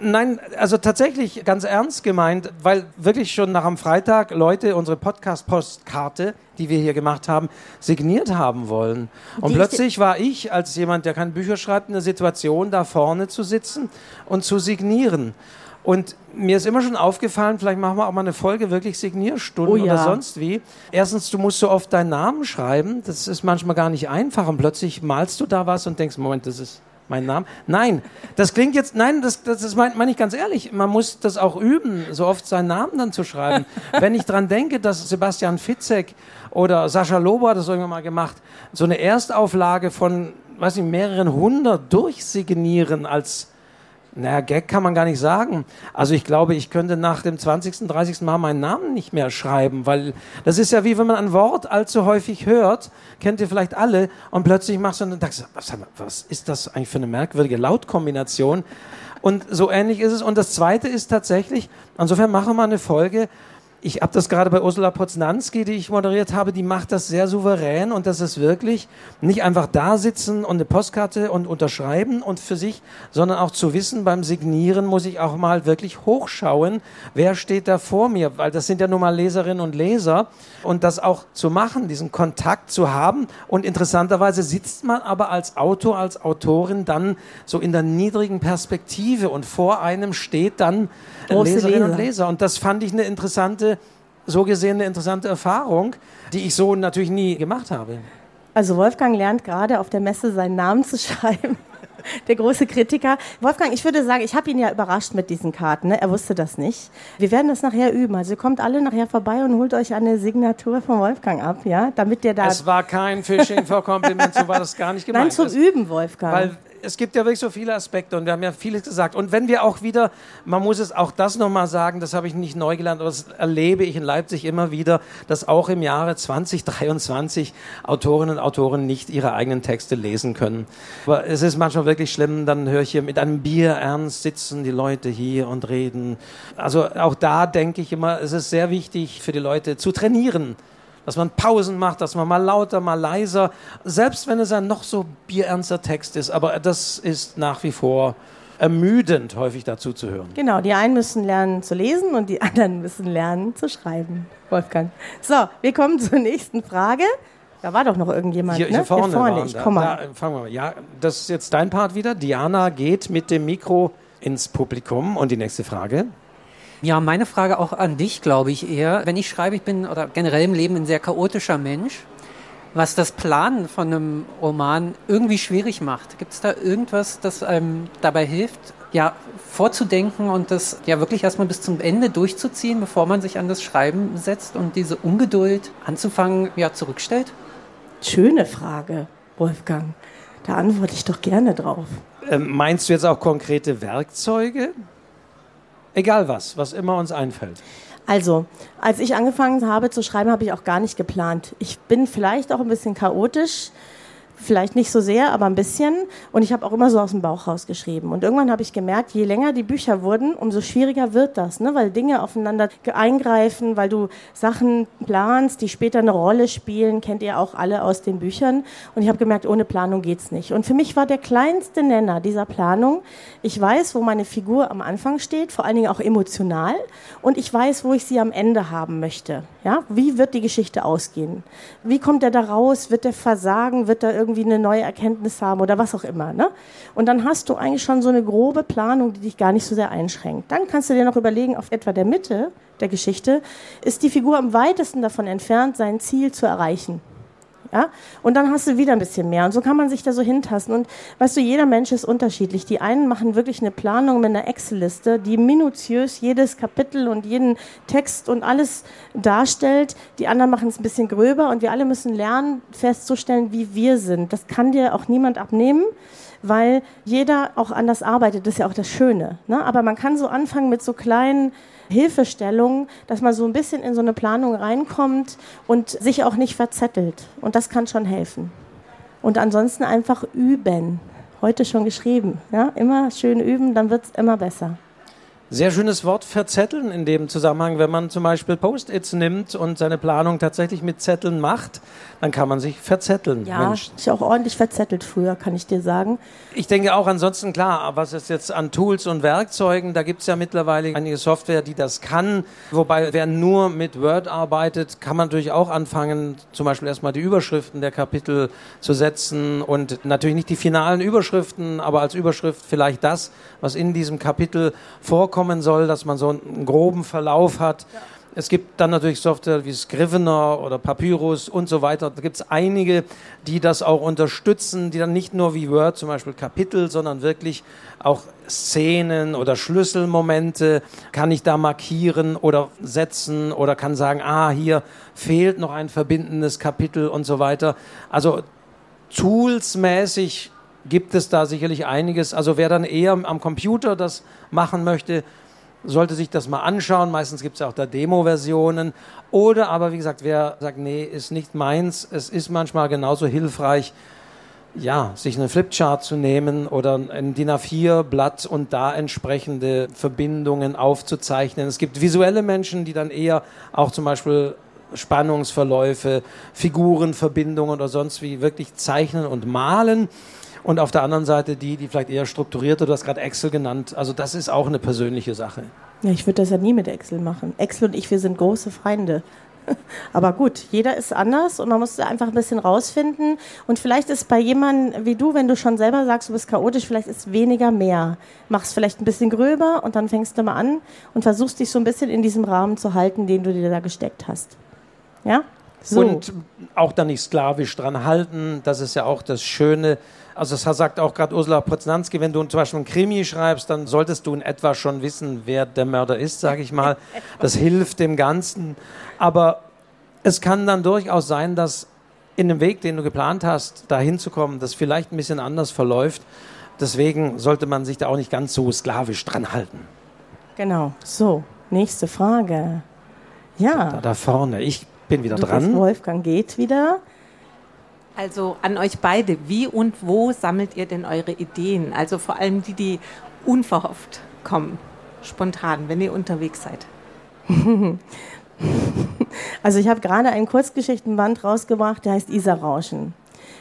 Nein, also tatsächlich ganz ernst gemeint, weil wirklich schon nach am Freitag Leute unsere Podcast-Postkarte, die wir hier gemacht haben, signiert haben wollen. Und Die- plötzlich war ich als jemand, der keine Bücher schreibt, in der Situation, da vorne zu sitzen und zu signieren. Und mir ist immer schon aufgefallen, vielleicht machen wir auch mal eine Folge wirklich Signierstunden Oh ja. oder sonst wie. Erstens, du musst so oft deinen Namen schreiben. Das ist manchmal gar nicht einfach. Und plötzlich malst du da was und denkst, Moment, das ist mein Name. Nein, das klingt jetzt, nein, das, das, das meine mein ich ganz ehrlich. Man muss das auch üben, so oft seinen Namen dann zu schreiben. Wenn ich dran denke, dass Sebastian Fitzek oder Sascha Lobo hat das irgendwann mal gemacht, so eine Erstauflage von, weiß nicht, mehreren hundert durchsignieren als naja, Gag kann man gar nicht sagen. Also ich glaube, ich könnte nach dem 20., 30. Mal meinen Namen nicht mehr schreiben, weil das ist ja wie wenn man ein Wort allzu häufig hört, kennt ihr vielleicht alle, und plötzlich machst du denkst, was, was ist das eigentlich für eine merkwürdige Lautkombination? Und so ähnlich ist es. Und das Zweite ist tatsächlich, insofern machen wir eine Folge, ich habe das gerade bei Ursula Poznanski, die ich moderiert habe, die macht das sehr souverän und das ist wirklich nicht einfach da sitzen und eine Postkarte und unterschreiben und für sich, sondern auch zu wissen, beim Signieren muss ich auch mal wirklich hochschauen, wer steht da vor mir, weil das sind ja nun mal Leserinnen und Leser und das auch zu machen, diesen Kontakt zu haben und interessanterweise sitzt man aber als Autor, als Autorin dann so in der niedrigen Perspektive und vor einem steht dann Große Leserinnen und Leser. Leser und das fand ich eine interessante so gesehen eine interessante Erfahrung, die ich so natürlich nie gemacht habe. Also Wolfgang lernt gerade auf der Messe seinen Namen zu schreiben. Der große Kritiker. Wolfgang, ich würde sagen, ich habe ihn ja überrascht mit diesen Karten. Ne? Er wusste das nicht. Wir werden das nachher üben. Also ihr kommt alle nachher vorbei und holt euch eine Signatur von Wolfgang ab, ja, damit der da. Es war kein Phishing for Compliments, so war das gar nicht gemeint. Nein, zum Üben, Wolfgang. Weil es gibt ja wirklich so viele Aspekte und wir haben ja vieles gesagt. Und wenn wir auch wieder, man muss es auch das nochmal sagen, das habe ich nicht neu gelernt, aber das erlebe ich in Leipzig immer wieder, dass auch im Jahre 2023 Autorinnen und Autoren nicht ihre eigenen Texte lesen können. Aber es ist manchmal wirklich schlimm, dann höre ich hier mit einem Bier ernst sitzen die Leute hier und reden. Also auch da denke ich immer, es ist sehr wichtig für die Leute zu trainieren dass man Pausen macht, dass man mal lauter, mal leiser, selbst wenn es ein noch so bierernster Text ist. Aber das ist nach wie vor ermüdend, häufig dazu zu hören. Genau, die einen müssen lernen zu lesen und die anderen müssen lernen zu schreiben. Wolfgang. So, wir kommen zur nächsten Frage. Da war doch noch irgendjemand, Hier, ne? hier vorne. waren ich komm mal. Da, fangen wir mal. Ja, das ist jetzt dein Part wieder. Diana geht mit dem Mikro ins Publikum. Und die nächste Frage. Ja, meine Frage auch an dich, glaube ich eher. Wenn ich schreibe, ich bin oder generell im Leben ein sehr chaotischer Mensch, was das Planen von einem Roman irgendwie schwierig macht. Gibt es da irgendwas, das einem dabei hilft, ja, vorzudenken und das ja wirklich erstmal bis zum Ende durchzuziehen, bevor man sich an das Schreiben setzt und diese Ungeduld anzufangen, ja, zurückstellt? Schöne Frage, Wolfgang. Da antworte ich doch gerne drauf. Ähm, meinst du jetzt auch konkrete Werkzeuge? Egal was, was immer uns einfällt. Also, als ich angefangen habe zu schreiben, habe ich auch gar nicht geplant. Ich bin vielleicht auch ein bisschen chaotisch. Vielleicht nicht so sehr, aber ein bisschen. Und ich habe auch immer so aus dem Bauch rausgeschrieben. Und irgendwann habe ich gemerkt, je länger die Bücher wurden, umso schwieriger wird das, ne? weil Dinge aufeinander eingreifen, weil du Sachen planst, die später eine Rolle spielen, kennt ihr auch alle aus den Büchern. Und ich habe gemerkt, ohne Planung geht's nicht. Und für mich war der kleinste Nenner dieser Planung, ich weiß, wo meine Figur am Anfang steht, vor allen Dingen auch emotional. Und ich weiß, wo ich sie am Ende haben möchte. Ja? Wie wird die Geschichte ausgehen? Wie kommt er da raus? Wird er versagen? Wird er irgendwie eine neue Erkenntnis haben oder was auch immer. Ne? Und dann hast du eigentlich schon so eine grobe Planung, die dich gar nicht so sehr einschränkt. Dann kannst du dir noch überlegen, auf etwa der Mitte der Geschichte ist die Figur am weitesten davon entfernt, sein Ziel zu erreichen. Ja? Und dann hast du wieder ein bisschen mehr. Und so kann man sich da so hintasten. Und weißt du, jeder Mensch ist unterschiedlich. Die einen machen wirklich eine Planung mit einer Excel-Liste, die minutiös jedes Kapitel und jeden Text und alles darstellt. Die anderen machen es ein bisschen gröber. Und wir alle müssen lernen, festzustellen, wie wir sind. Das kann dir auch niemand abnehmen weil jeder auch anders arbeitet. Das ist ja auch das Schöne. Ne? Aber man kann so anfangen mit so kleinen Hilfestellung, dass man so ein bisschen in so eine Planung reinkommt und sich auch nicht verzettelt. Und das kann schon helfen. Und ansonsten einfach üben. Heute schon geschrieben. Ja? Immer schön üben, dann wird es immer besser. Sehr schönes Wort verzetteln in dem Zusammenhang. Wenn man zum Beispiel Post-its nimmt und seine Planung tatsächlich mit Zetteln macht, dann kann man sich verzetteln. Ja, Mensch. ich auch ordentlich verzettelt früher, kann ich dir sagen. Ich denke auch ansonsten klar, was ist jetzt an Tools und Werkzeugen, da gibt es ja mittlerweile einige Software, die das kann. Wobei, wer nur mit Word arbeitet, kann man natürlich auch anfangen, zum Beispiel erstmal die Überschriften der Kapitel zu setzen und natürlich nicht die finalen Überschriften, aber als Überschrift vielleicht das, was in diesem Kapitel vorkommen soll, dass man so einen groben Verlauf hat. Ja es gibt dann natürlich Software wie Scrivener oder Papyrus und so weiter. Da gibt es einige, die das auch unterstützen, die dann nicht nur wie Word zum Beispiel Kapitel, sondern wirklich auch Szenen oder Schlüsselmomente kann ich da markieren oder setzen oder kann sagen, ah, hier fehlt noch ein verbindendes Kapitel und so weiter. Also toolsmäßig gibt es da sicherlich einiges. Also wer dann eher am Computer das machen möchte, sollte sich das mal anschauen. Meistens gibt es auch da Demo-Versionen. Oder aber, wie gesagt, wer sagt, nee, ist nicht meins, es ist manchmal genauso hilfreich, ja, sich einen Flipchart zu nehmen oder ein DIN A4-Blatt und da entsprechende Verbindungen aufzuzeichnen. Es gibt visuelle Menschen, die dann eher auch zum Beispiel Spannungsverläufe, Figurenverbindungen oder sonst wie wirklich zeichnen und malen. Und auf der anderen Seite die, die vielleicht eher strukturiert, du hast gerade Excel genannt. Also das ist auch eine persönliche Sache. Ja, ich würde das ja nie mit Excel machen. Excel und ich, wir sind große Feinde. Aber gut, jeder ist anders und man muss einfach ein bisschen rausfinden. Und vielleicht ist bei jemandem wie du, wenn du schon selber sagst, du bist chaotisch, vielleicht ist weniger mehr. Machst vielleicht ein bisschen gröber und dann fängst du mal an und versuchst dich so ein bisschen in diesem Rahmen zu halten, den du dir da gesteckt hast. Ja? So. Und auch da nicht sklavisch dran halten, das ist ja auch das Schöne also das sagt auch gerade Ursula Poznanski, wenn du zum Beispiel einen Krimi schreibst, dann solltest du in etwa schon wissen, wer der Mörder ist, sage ich mal. Das hilft dem Ganzen. Aber es kann dann durchaus sein, dass in dem Weg, den du geplant hast, da hinzukommen, das vielleicht ein bisschen anders verläuft. Deswegen sollte man sich da auch nicht ganz so sklavisch dran halten. Genau. So, nächste Frage. Ja. Da, da vorne. Ich bin wieder du dran. Wolfgang geht wieder. Also an euch beide, wie und wo sammelt ihr denn eure Ideen? Also vor allem die, die unverhofft kommen, spontan, wenn ihr unterwegs seid. Also ich habe gerade einen Kurzgeschichtenband rausgebracht, der heißt Isa Rauschen.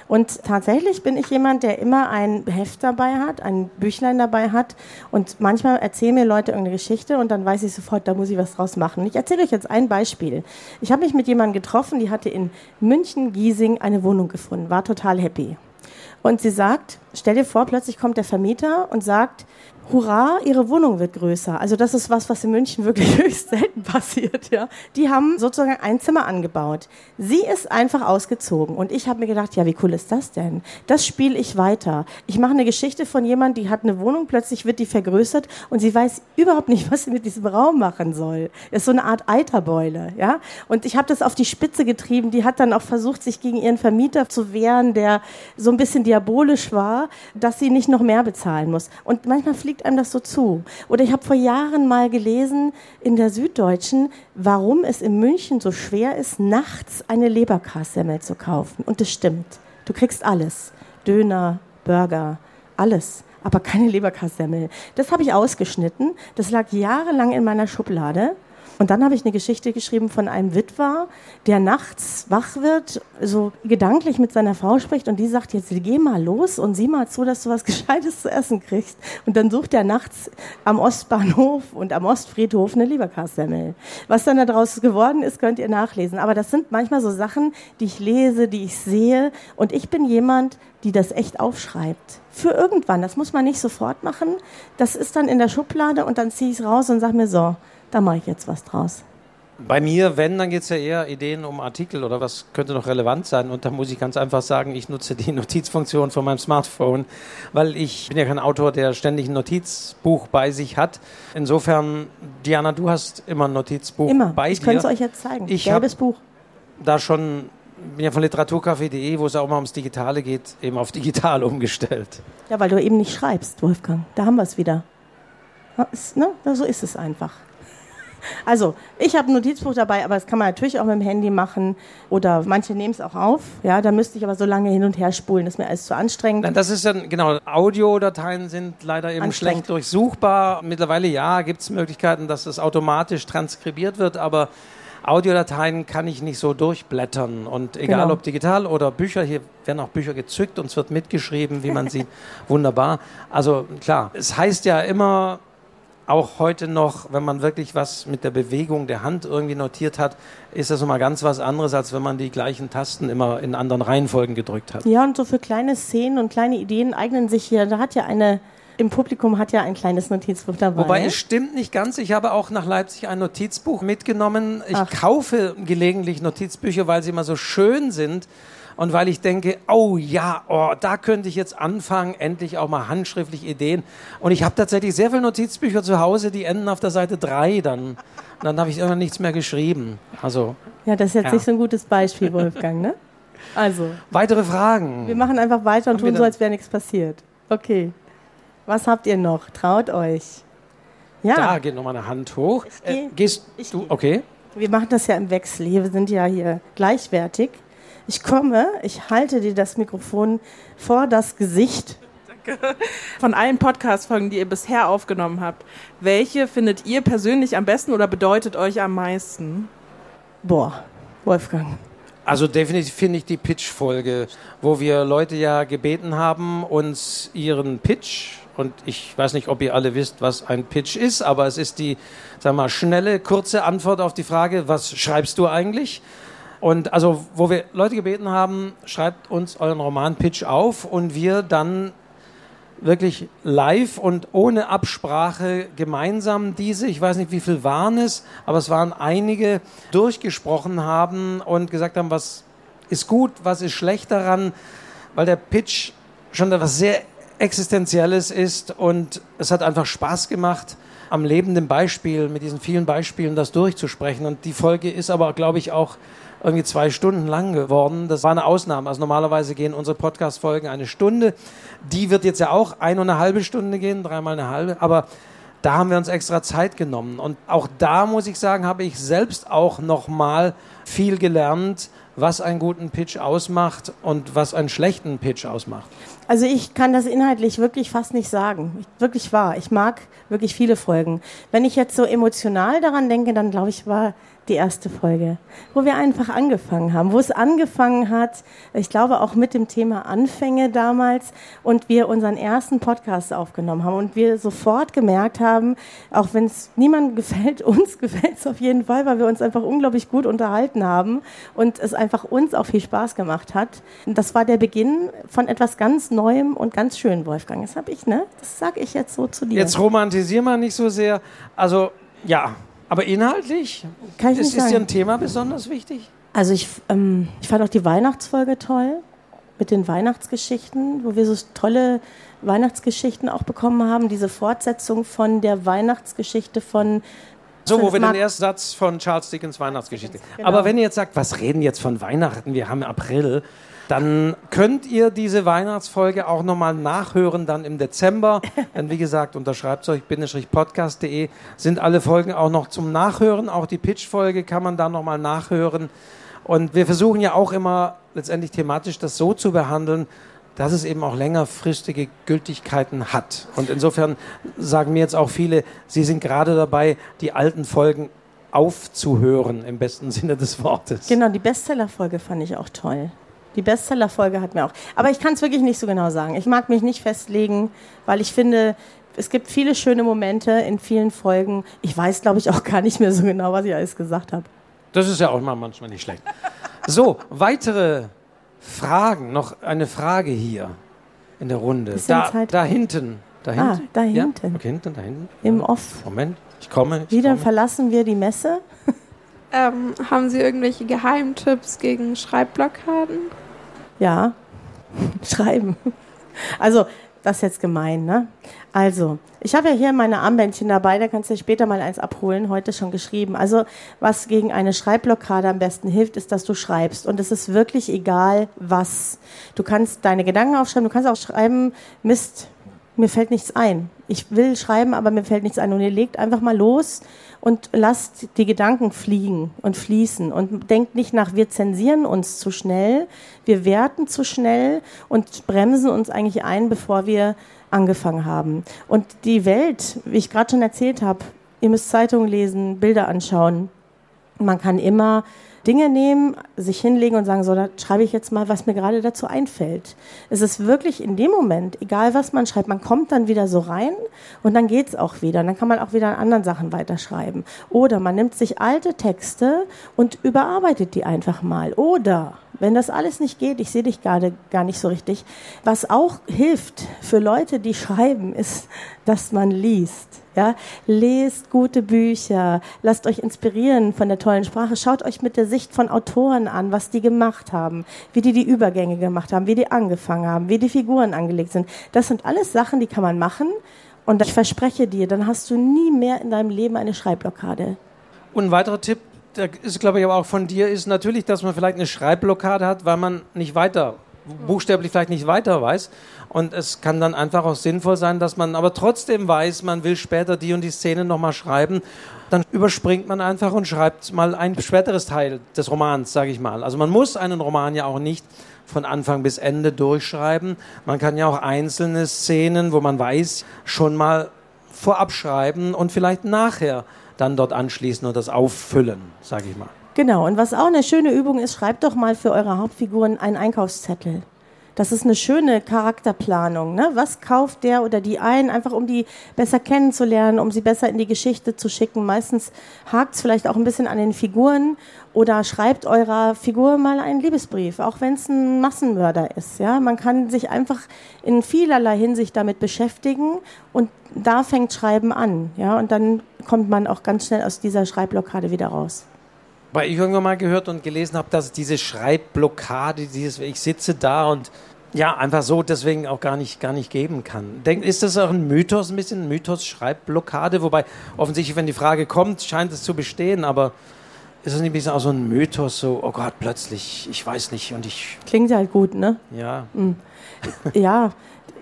Und tatsächlich bin ich jemand, der immer ein Heft dabei hat, ein Büchlein dabei hat. Und manchmal erzählen mir Leute irgendeine Geschichte und dann weiß ich sofort, da muss ich was draus machen. Ich erzähle euch jetzt ein Beispiel. Ich habe mich mit jemandem getroffen, die hatte in München-Giesing eine Wohnung gefunden, war total happy. Und sie sagt, stell dir vor, plötzlich kommt der Vermieter und sagt, hurra, ihre Wohnung wird größer. Also das ist was, was in München wirklich höchst selten passiert. Ja. Die haben sozusagen ein Zimmer angebaut. Sie ist einfach ausgezogen und ich habe mir gedacht, ja, wie cool ist das denn? Das spiele ich weiter. Ich mache eine Geschichte von jemand, die hat eine Wohnung, plötzlich wird die vergrößert und sie weiß überhaupt nicht, was sie mit diesem Raum machen soll. Das ist so eine Art Eiterbeule. Ja. Und ich habe das auf die Spitze getrieben. Die hat dann auch versucht, sich gegen ihren Vermieter zu wehren, der so ein bisschen diabolisch war, dass sie nicht noch mehr bezahlen muss. Und manchmal fliegt einem das so zu. Oder ich habe vor Jahren mal gelesen in der Süddeutschen, warum es in München so schwer ist, nachts eine Leberkassemmel zu kaufen. Und das stimmt. Du kriegst alles. Döner, Burger, alles. Aber keine Leberkassemmel. Das habe ich ausgeschnitten. Das lag jahrelang in meiner Schublade. Und dann habe ich eine Geschichte geschrieben von einem Witwer, der nachts wach wird, so gedanklich mit seiner Frau spricht und die sagt jetzt, geh mal los und sieh mal zu, dass du was Gescheites zu essen kriegst. Und dann sucht er nachts am Ostbahnhof und am Ostfriedhof eine Leberkassemmel. Was dann daraus geworden ist, könnt ihr nachlesen. Aber das sind manchmal so Sachen, die ich lese, die ich sehe. Und ich bin jemand, die das echt aufschreibt. Für irgendwann. Das muss man nicht sofort machen. Das ist dann in der Schublade und dann ziehe ich es raus und sage mir so, da mache ich jetzt was draus. Bei mir, wenn, dann geht es ja eher Ideen um Artikel oder was könnte noch relevant sein. Und da muss ich ganz einfach sagen, ich nutze die Notizfunktion von meinem Smartphone, weil ich bin ja kein Autor, der ständig ein Notizbuch bei sich hat. Insofern, Diana, du hast immer ein Notizbuch immer. bei ich dir. Ich könnte es euch jetzt zeigen. Ich Gelbes Buch. Da schon bin ja von literaturcafé.de, wo es auch mal ums Digitale geht, eben auf digital umgestellt. Ja, weil du eben nicht schreibst, Wolfgang. Da haben wir es wieder. Ne? So ist es einfach. Also, ich habe ein Notizbuch dabei, aber das kann man natürlich auch mit dem Handy machen oder manche nehmen es auch auf. Ja, da müsste ich aber so lange hin und her spulen, das ist mir alles zu anstrengend. Nein, das ist ja, genau, Audiodateien sind leider eben schlecht durchsuchbar. Mittlerweile, ja, gibt es Möglichkeiten, dass es automatisch transkribiert wird, aber Audiodateien kann ich nicht so durchblättern. Und egal Genau. ob digital oder Bücher, hier werden auch Bücher gezückt und es wird mitgeschrieben, wie man sieht. Wunderbar. Also klar, es heißt ja immer, auch heute noch, wenn man wirklich was mit der Bewegung der Hand irgendwie notiert hat, ist das nochmal ganz was anderes, als wenn man die gleichen Tasten immer in anderen Reihenfolgen gedrückt hat. Ja, und so für kleine Szenen und kleine Ideen eignen sich hier. Da hat ja eine, im Publikum hat ja ein kleines Notizbuch dabei. Wobei es stimmt nicht ganz. Ich habe auch nach Leipzig ein Notizbuch mitgenommen. Ich kaufe gelegentlich Notizbücher, weil sie immer so schön sind. Und weil ich denke, oh ja, oh, da könnte ich jetzt anfangen, endlich auch mal handschriftlich Ideen. Und ich habe tatsächlich sehr viele Notizbücher zu Hause, die enden auf der Seite 3 dann. Und dann habe ich irgendwann nichts mehr geschrieben. Also. Ja, das ist jetzt Ja. nicht so ein gutes Beispiel, Wolfgang, ne? Also. Weitere Fragen? Wir machen einfach weiter und Haben tun so, als wäre nichts passiert. Okay. Was habt ihr noch? Traut euch. Ja. Da geht nochmal eine Hand hoch. geh. Äh, gehst du? Okay. Wir machen das ja im Wechsel. Hier, wir sind ja hier gleichwertig. Ich komme, ich halte dir das Mikrofon vor das Gesicht. Von allen Podcast-Folgen, die ihr bisher aufgenommen habt, welche findet ihr persönlich am besten oder bedeutet euch am meisten? Boah, Wolfgang. Also definitiv finde ich die Pitch-Folge, wo wir Leute ja gebeten haben, uns ihren Pitch, und ich weiß nicht, ob ihr alle wisst, was ein Pitch ist, aber es ist die, sag mal, schnelle, kurze Antwort auf die Frage, was schreibst du eigentlich? Und also, wo wir Leute gebeten haben, schreibt uns euren Roman-Pitch auf und wir dann wirklich live und ohne Absprache gemeinsam diese, ich weiß nicht, wie viel waren es, aber es waren einige, durchgesprochen haben und gesagt haben, was ist gut, was ist schlecht daran, weil der Pitch schon etwas sehr Existenzielles ist und es hat einfach Spaß gemacht, am lebenden Beispiel, mit diesen vielen Beispielen das durchzusprechen. Und die Folge ist aber, glaube ich, auch irgendwie zwei Stunden lang geworden. Das war eine Ausnahme. Also normalerweise gehen unsere Podcast-Folgen eine Stunde. Die wird jetzt ja auch eine und eine halbe Stunde gehen, dreimal eine halbe. Aber da haben wir uns extra Zeit genommen. Und auch da muss ich sagen, habe ich selbst auch noch viel gelernt, was einen guten Pitch ausmacht und was einen schlechten Pitch ausmacht. Also ich kann das inhaltlich wirklich fast nicht sagen. Ich, wirklich wahr. Ich mag wirklich viele Folgen. Wenn ich jetzt so emotional daran denke, dann glaube ich, war die erste Folge, wo wir einfach angefangen haben, wo es angefangen hat, ich glaube auch mit dem Thema Anfänge damals und wir unseren ersten Podcast aufgenommen haben und wir sofort gemerkt haben, auch wenn es niemandem gefällt, uns gefällt es auf jeden Fall, weil wir uns einfach unglaublich gut unterhalten haben und es einfach uns auch viel Spaß gemacht hat. Das war der Beginn von etwas ganz Neuem und ganz schön, Wolfgang. Das habe ich, ne? Das sage ich jetzt so zu dir. Jetzt romantisier mal nicht so sehr. Also, ja, aber inhaltlich Kann ich ist, nicht ist dir sagen. ein Thema besonders wichtig? Also ich, ähm, ich fand auch die Weihnachtsfolge toll mit den Weihnachtsgeschichten, wo wir so tolle Weihnachtsgeschichten auch bekommen haben. Diese Fortsetzung von der Weihnachtsgeschichte von So, wo wir den ersten Satz von Charles Dickens Weihnachtsgeschichte. Genau. Aber wenn ihr jetzt sagt, was reden jetzt von Weihnachten, wir haben April, dann könnt ihr diese Weihnachtsfolge auch nochmal nachhören, dann im Dezember. Denn wie gesagt, unter schreibzeug-podcast.de sind alle Folgen auch noch zum Nachhören. Auch die Pitch-Folge kann man da nochmal nachhören. Und wir versuchen ja auch immer letztendlich thematisch das so zu behandeln, dass es eben auch längerfristige Gültigkeiten hat. Und insofern sagen mir jetzt auch viele, sie sind gerade dabei, die alten Folgen aufzuhören, im besten Sinne des Wortes. Genau, die Bestsellerfolge fand ich auch toll. Die Bestsellerfolge hat mir auch. Aber ich kann es wirklich nicht so genau sagen. Ich mag mich nicht festlegen, weil ich finde, es gibt viele schöne Momente in vielen Folgen. Ich weiß, glaube ich, auch gar nicht mehr so genau, was ich alles gesagt habe. Das ist ja auch mal manchmal nicht schlecht. So, weitere Fragen. Noch eine Frage hier in der Runde. Da, Zeit. da hinten. Da Ah, hinten. da Ja? hinten. Okay, hinten, da hinten. Im Off. Moment, ich komme. Ich Wieder komme. verlassen wir die Messe. Ähm, haben Sie irgendwelche Geheimtipps gegen Schreibblockaden? Ja, schreiben. Also, das ist jetzt gemein, ne? Also, ich habe ja hier meine Armbändchen dabei, da kannst du später mal eins abholen, heute schon geschrieben. Also, was gegen eine Schreibblockade am besten hilft, ist, dass du schreibst. Und es ist wirklich egal, was. Du kannst deine Gedanken aufschreiben, du kannst auch schreiben, Mist, mir fällt nichts ein. Ich will schreiben, aber mir fällt nichts ein. Und ihr legt einfach mal los und lasst die Gedanken fliegen und fließen und denkt nicht nach, wir zensieren uns zu schnell, wir werten zu schnell und bremsen uns eigentlich ein, bevor wir angefangen haben. Und die Welt, wie ich gerade schon erzählt habe, ihr müsst Zeitungen lesen, Bilder anschauen. Man kann immer Dinge nehmen, sich hinlegen und sagen, so, da schreibe ich jetzt mal, was mir gerade dazu einfällt. Es ist wirklich in dem Moment, egal was man schreibt, man kommt dann wieder so rein und dann geht's auch wieder. Und dann kann man auch wieder an anderen Sachen weiterschreiben. Oder man nimmt sich alte Texte und überarbeitet die einfach mal. Oder wenn das alles nicht geht, ich sehe dich gerade gar nicht so richtig, was auch hilft für Leute, die schreiben, ist, dass man liest. Ja, lest gute Bücher, lasst euch inspirieren von der tollen Sprache, schaut euch mit der Sicht von Autoren an, was die gemacht haben, wie die die Übergänge gemacht haben, wie die angefangen haben, wie die Figuren angelegt sind. Das sind alles Sachen, die kann man machen und ich verspreche dir, dann hast du nie mehr in deinem Leben eine Schreibblockade. Und ein weiterer Tipp, der ist, glaube ich, aber auch von dir, ist natürlich, dass man vielleicht eine Schreibblockade hat, weil man nicht weiter, buchstäblich vielleicht nicht weiter weiß. Und es kann dann einfach auch sinnvoll sein, dass man aber trotzdem weiß, man will später die und die Szene nochmal schreiben. Dann überspringt man einfach und schreibt mal ein späteres Teil des Romans, sage ich mal. Also man muss einen Roman ja auch nicht von Anfang bis Ende durchschreiben. Man kann ja auch einzelne Szenen, wo man weiß, schon mal vorab schreiben und vielleicht nachher dann dort anschließen und das auffüllen, sage ich mal. Genau, und was auch eine schöne Übung ist, schreibt doch mal für eure Hauptfiguren einen Einkaufszettel. Das ist eine schöne Charakterplanung. Ne? Was kauft der oder die ein, einfach um die besser kennenzulernen, um sie besser in die Geschichte zu schicken. Meistens hakt es vielleicht auch ein bisschen an den Figuren oder schreibt eurer Figur mal einen Liebesbrief, auch wenn es ein Massenmörder ist. Ja? Man kann sich einfach in vielerlei Hinsicht damit beschäftigen und da fängt Schreiben an. Ja? Und dann kommt man auch ganz schnell aus dieser Schreibblockade wieder raus. Weil ich irgendwann mal gehört und gelesen habe, dass diese Schreibblockade, dieses, ich sitze da und ja, einfach so deswegen auch gar nicht, gar nicht geben kann. Denk, ist das auch ein Mythos, ein bisschen ein Mythos, Schreibblockade? Wobei offensichtlich, wenn die Frage kommt, scheint es zu bestehen, aber ist das nicht ein bisschen auch so ein Mythos, so, oh Gott, plötzlich, ich weiß nicht und ich, Klingt halt gut, ne? ja. Mm. Ja,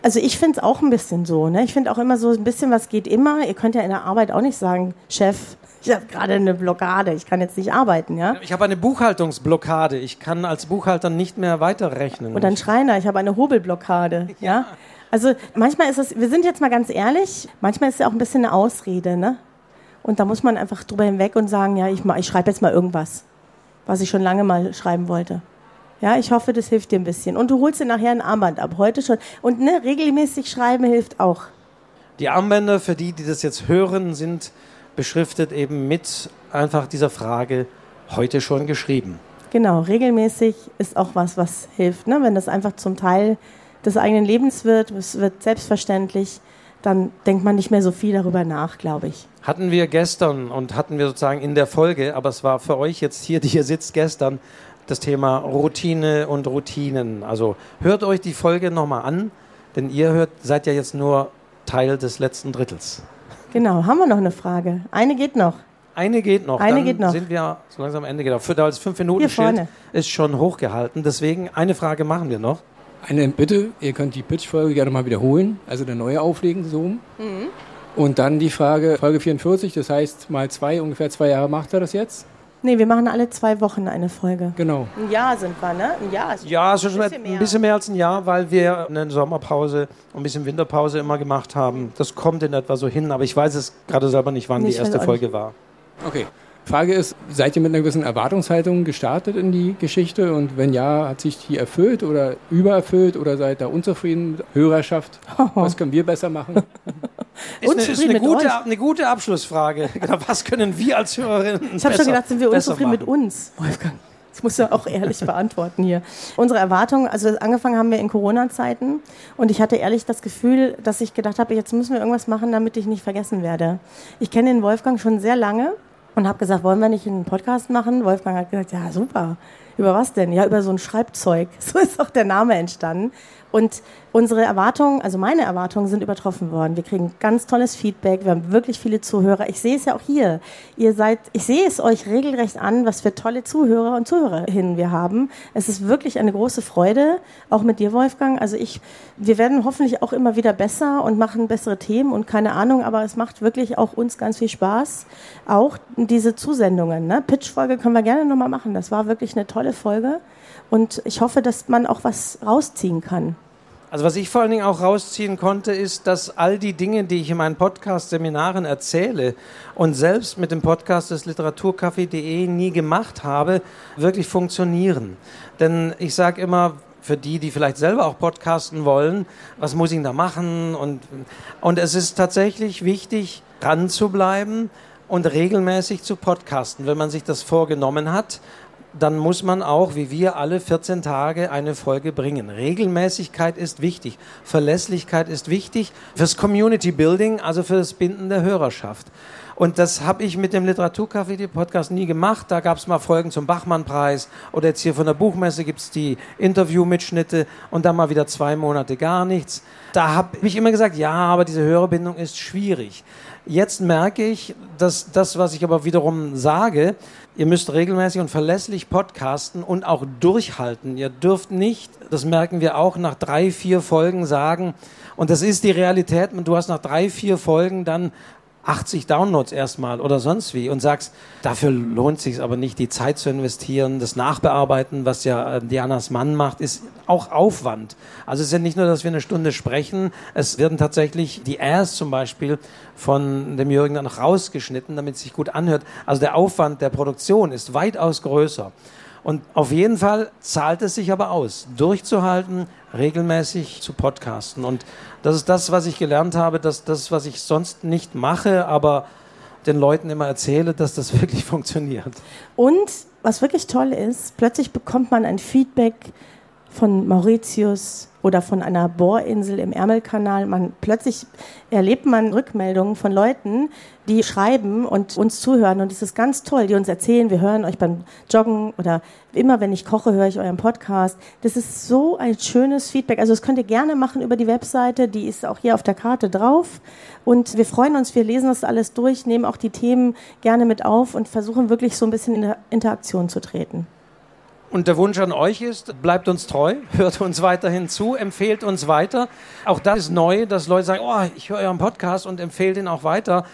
also ich finde es auch ein bisschen so. Ne? Ich finde auch immer so ein bisschen, was geht immer. Ihr könnt ja in der Arbeit auch nicht sagen, Chef, ich habe gerade eine Blockade, ich kann jetzt nicht arbeiten, ja? Ich habe eine Buchhaltungsblockade. Ich kann als Buchhalter nicht mehr weiterrechnen. Oder ein Schreiner, ich habe eine Hobelblockade, ja? Also manchmal ist es, wir sind jetzt mal ganz ehrlich, manchmal ist es ja auch ein bisschen eine Ausrede, ne? Und da muss man einfach drüber hinweg und sagen, ja, ich, ich schreibe jetzt mal irgendwas, was ich schon lange mal schreiben wollte. Ja, ich hoffe, das hilft dir ein bisschen. Und du holst dir nachher ein Armband ab, heute schon. Und ne, regelmäßig schreiben hilft auch. Die Armbänder, für die, die das jetzt hören, sind beschriftet eben mit einfach dieser Frage, heute schon geschrieben. Genau, regelmäßig ist auch was, was hilft. Ne? Wenn das einfach zum Teil des eigenen Lebens wird, es wird selbstverständlich, dann denkt man nicht mehr so viel darüber nach, glaube ich. Hatten wir gestern und hatten wir sozusagen in der Folge, aber es war für euch jetzt hier, die hier sitzt, gestern das Thema Routine und Routinen. Also hört euch die Folge nochmal an, denn ihr hört, seid ja jetzt nur Teil des letzten Drittels. Genau, haben wir noch eine Frage? Eine geht noch. Eine geht noch. Eine Dann geht noch. sind wir so langsam am Ende genau. Für das fünf Minuten Schild ist schon hochgehalten. Deswegen eine Frage machen wir noch. Eine Bitte, ihr könnt die Pitch-Folge gerne mal wiederholen, also eine neue auflegen, so. Mhm. Und dann die Frage, Folge 44, das heißt mal zwei, ungefähr zwei Jahre macht er das jetzt? Nee, wir machen alle zwei Wochen eine Folge. Genau. Ein Jahr sind wir, ne? Ein Jahr ist Ja, es ist schon ein ein bisschen bisschen, mehr. mehr als ein Jahr, weil wir eine Sommerpause und ein bisschen Winterpause immer gemacht haben. Das kommt in etwa so hin, aber ich weiß es gerade selber nicht, wann Ich die weiß erste auch Folge war. Okay. Frage ist, seid ihr mit einer gewissen Erwartungshaltung gestartet in die Geschichte? Und wenn ja, hat sich die erfüllt oder übererfüllt oder seid ihr unzufrieden? Hörerschaft, was können wir besser machen? Ist eine, ist Unzufrieden eine, mit gute, eine gute Abschlussfrage. Genau, was können wir als Hörerinnen Ich habe schon gedacht, sind wir unzufrieden mit uns, Wolfgang. Das musst du auch ehrlich beantworten hier. Unsere Erwartungen, also angefangen haben wir in Corona-Zeiten und ich hatte ehrlich das Gefühl, dass ich gedacht habe, jetzt müssen wir irgendwas machen, damit ich nicht vergessen werde. Ich kenne den Wolfgang schon sehr lange und habe gesagt, wollen wir nicht einen Podcast machen? Wolfgang hat gesagt, ja super. Über was denn? Ja, über so ein Schreibzeug. So ist auch der Name entstanden. Und unsere Erwartungen, also meine Erwartungen sind übertroffen worden. Wir kriegen ganz tolles Feedback. Wir haben wirklich viele Zuhörer. Ich sehe es ja auch hier. Ihr seid, ich sehe es euch regelrecht an, was für tolle Zuhörer und Zuhörerinnen wir haben. Es ist wirklich eine große Freude, auch mit dir, Wolfgang. Also ich, wir werden hoffentlich auch immer wieder besser und machen bessere Themen und keine Ahnung, aber es macht wirklich auch uns ganz viel Spaß. Auch diese Zusendungen, ne? Pitch-Folge können wir gerne nochmal machen. Das war wirklich eine tolle Folge. Und ich hoffe, dass man auch was rausziehen kann. Also was ich vor allen Dingen auch rausziehen konnte, ist, dass all die Dinge, die ich in meinen Podcast-Seminaren erzähle und selbst mit dem Podcast des Literaturcafé.de nie gemacht habe, wirklich funktionieren. Denn ich sage immer, für die, die vielleicht selber auch podcasten wollen, was muss ich da machen? Und, und es ist tatsächlich wichtig, dran zu bleiben und regelmäßig zu podcasten, wenn man sich das vorgenommen hat dann muss man auch, wie wir, alle 14 Tage eine Folge bringen. Regelmäßigkeit ist wichtig, Verlässlichkeit ist wichtig fürs Community Building, also für das Binden der Hörerschaft. Und das habe ich mit dem Literaturcafé, die Podcast, nie gemacht. Da gab es mal Folgen zum Bachmann-Preis oder jetzt hier von der Buchmesse gibt es die Interviewmitschnitte und dann mal wieder zwei Monate gar nichts. Da habe ich immer gesagt, ja, aber diese Hörerbindung ist schwierig. Jetzt merke ich, dass das, was ich aber wiederum sage, ihr müsst regelmäßig und verlässlich podcasten und auch durchhalten. Ihr dürft nicht, das merken wir auch, nach drei, vier Folgen sagen, und das ist die Realität, du hast nach drei, vier Folgen dann 80 Downloads erstmal oder sonst wie und sagst, dafür lohnt sich aber nicht, die Zeit zu investieren, das Nachbearbeiten, was ja äh, Dianas Mann macht, ist auch Aufwand. Also es ist ja nicht nur, dass wir eine Stunde sprechen, es werden tatsächlich die Airs zum Beispiel von dem Jürgen dann rausgeschnitten, damit es sich gut anhört. Also der Aufwand der Produktion ist weitaus größer. Und auf jeden Fall zahlt es sich aber aus, durchzuhalten, regelmäßig zu podcasten. Und das ist das, was ich gelernt habe, dass das, was ich sonst nicht mache, aber den Leuten immer erzähle, dass das wirklich funktioniert. Und was wirklich toll ist, plötzlich bekommt man ein Feedback von Mauritius oder von einer Bohrinsel im Ärmelkanal. Man, plötzlich erlebt man Rückmeldungen von Leuten, die schreiben und uns zuhören. Und es ist ganz toll, die uns erzählen, wir hören euch beim Joggen oder immer, wenn ich koche, höre ich euren Podcast. Das ist so ein schönes Feedback. Also das könnt ihr gerne machen über die Webseite, die ist auch hier auf der Karte drauf. Und wir freuen uns, wir lesen das alles durch, nehmen auch die Themen gerne mit auf und versuchen wirklich so ein bisschen in Interaktion zu treten. Und der Wunsch an euch ist, bleibt uns treu, hört uns weiterhin zu, empfehlt uns weiter. Auch das ist neu, dass Leute sagen, oh, ich höre euren Podcast und empfehlt ihn auch weiter.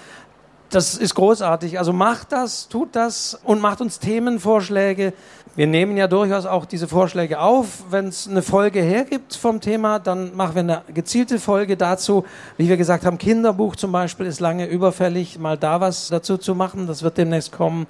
Das ist großartig. Also macht das, tut das und macht uns Themenvorschläge. Wir nehmen ja durchaus auch diese Vorschläge auf. Wenn es eine Folge hergibt vom Thema, dann machen wir eine gezielte Folge dazu. Wie wir gesagt haben, Kinderbuch zum Beispiel ist lange überfällig, mal da was dazu zu machen. Das wird demnächst kommen.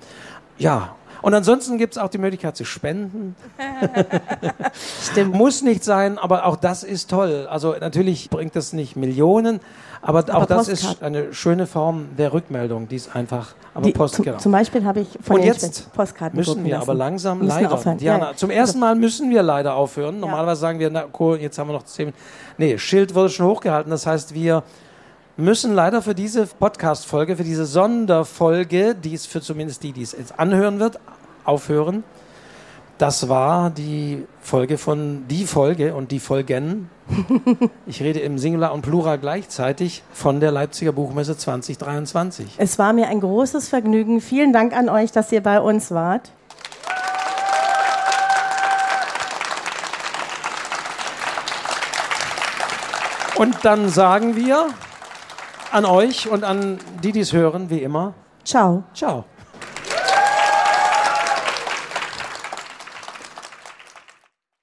Ja. Und ansonsten gibt es auch die Möglichkeit zu spenden. Stimmt. Muss nicht sein, aber auch das ist toll. Also natürlich bringt das nicht Millionen, aber, Aber auch das Postcard. ist eine schöne Form der Rückmeldung, die ist einfach. Aber Die, Post, zum, genau. zum Beispiel habe ich von Und jetzt Postkarten müssen wir lassen. aber langsam Müssen leider. aufhören. Diana, zum ersten Mal müssen wir leider aufhören. Normalerweise sagen wir, na cool, jetzt haben wir noch zehn. Nee, Schild wurde schon hochgehalten. Das heißt, wir müssen leider für diese Podcast-Folge, für diese Sonderfolge, die es für zumindest die, die es jetzt anhören wird, aufhören. Das war die Folge von die Folge und die Folgen. Ich rede im Singular und Plural gleichzeitig von der Leipziger Buchmesse 2023. Es war mir ein großes Vergnügen. Vielen Dank an euch, dass ihr bei uns wart. Und dann sagen wir an euch und an die, die es hören, wie immer, Ciao. ciao.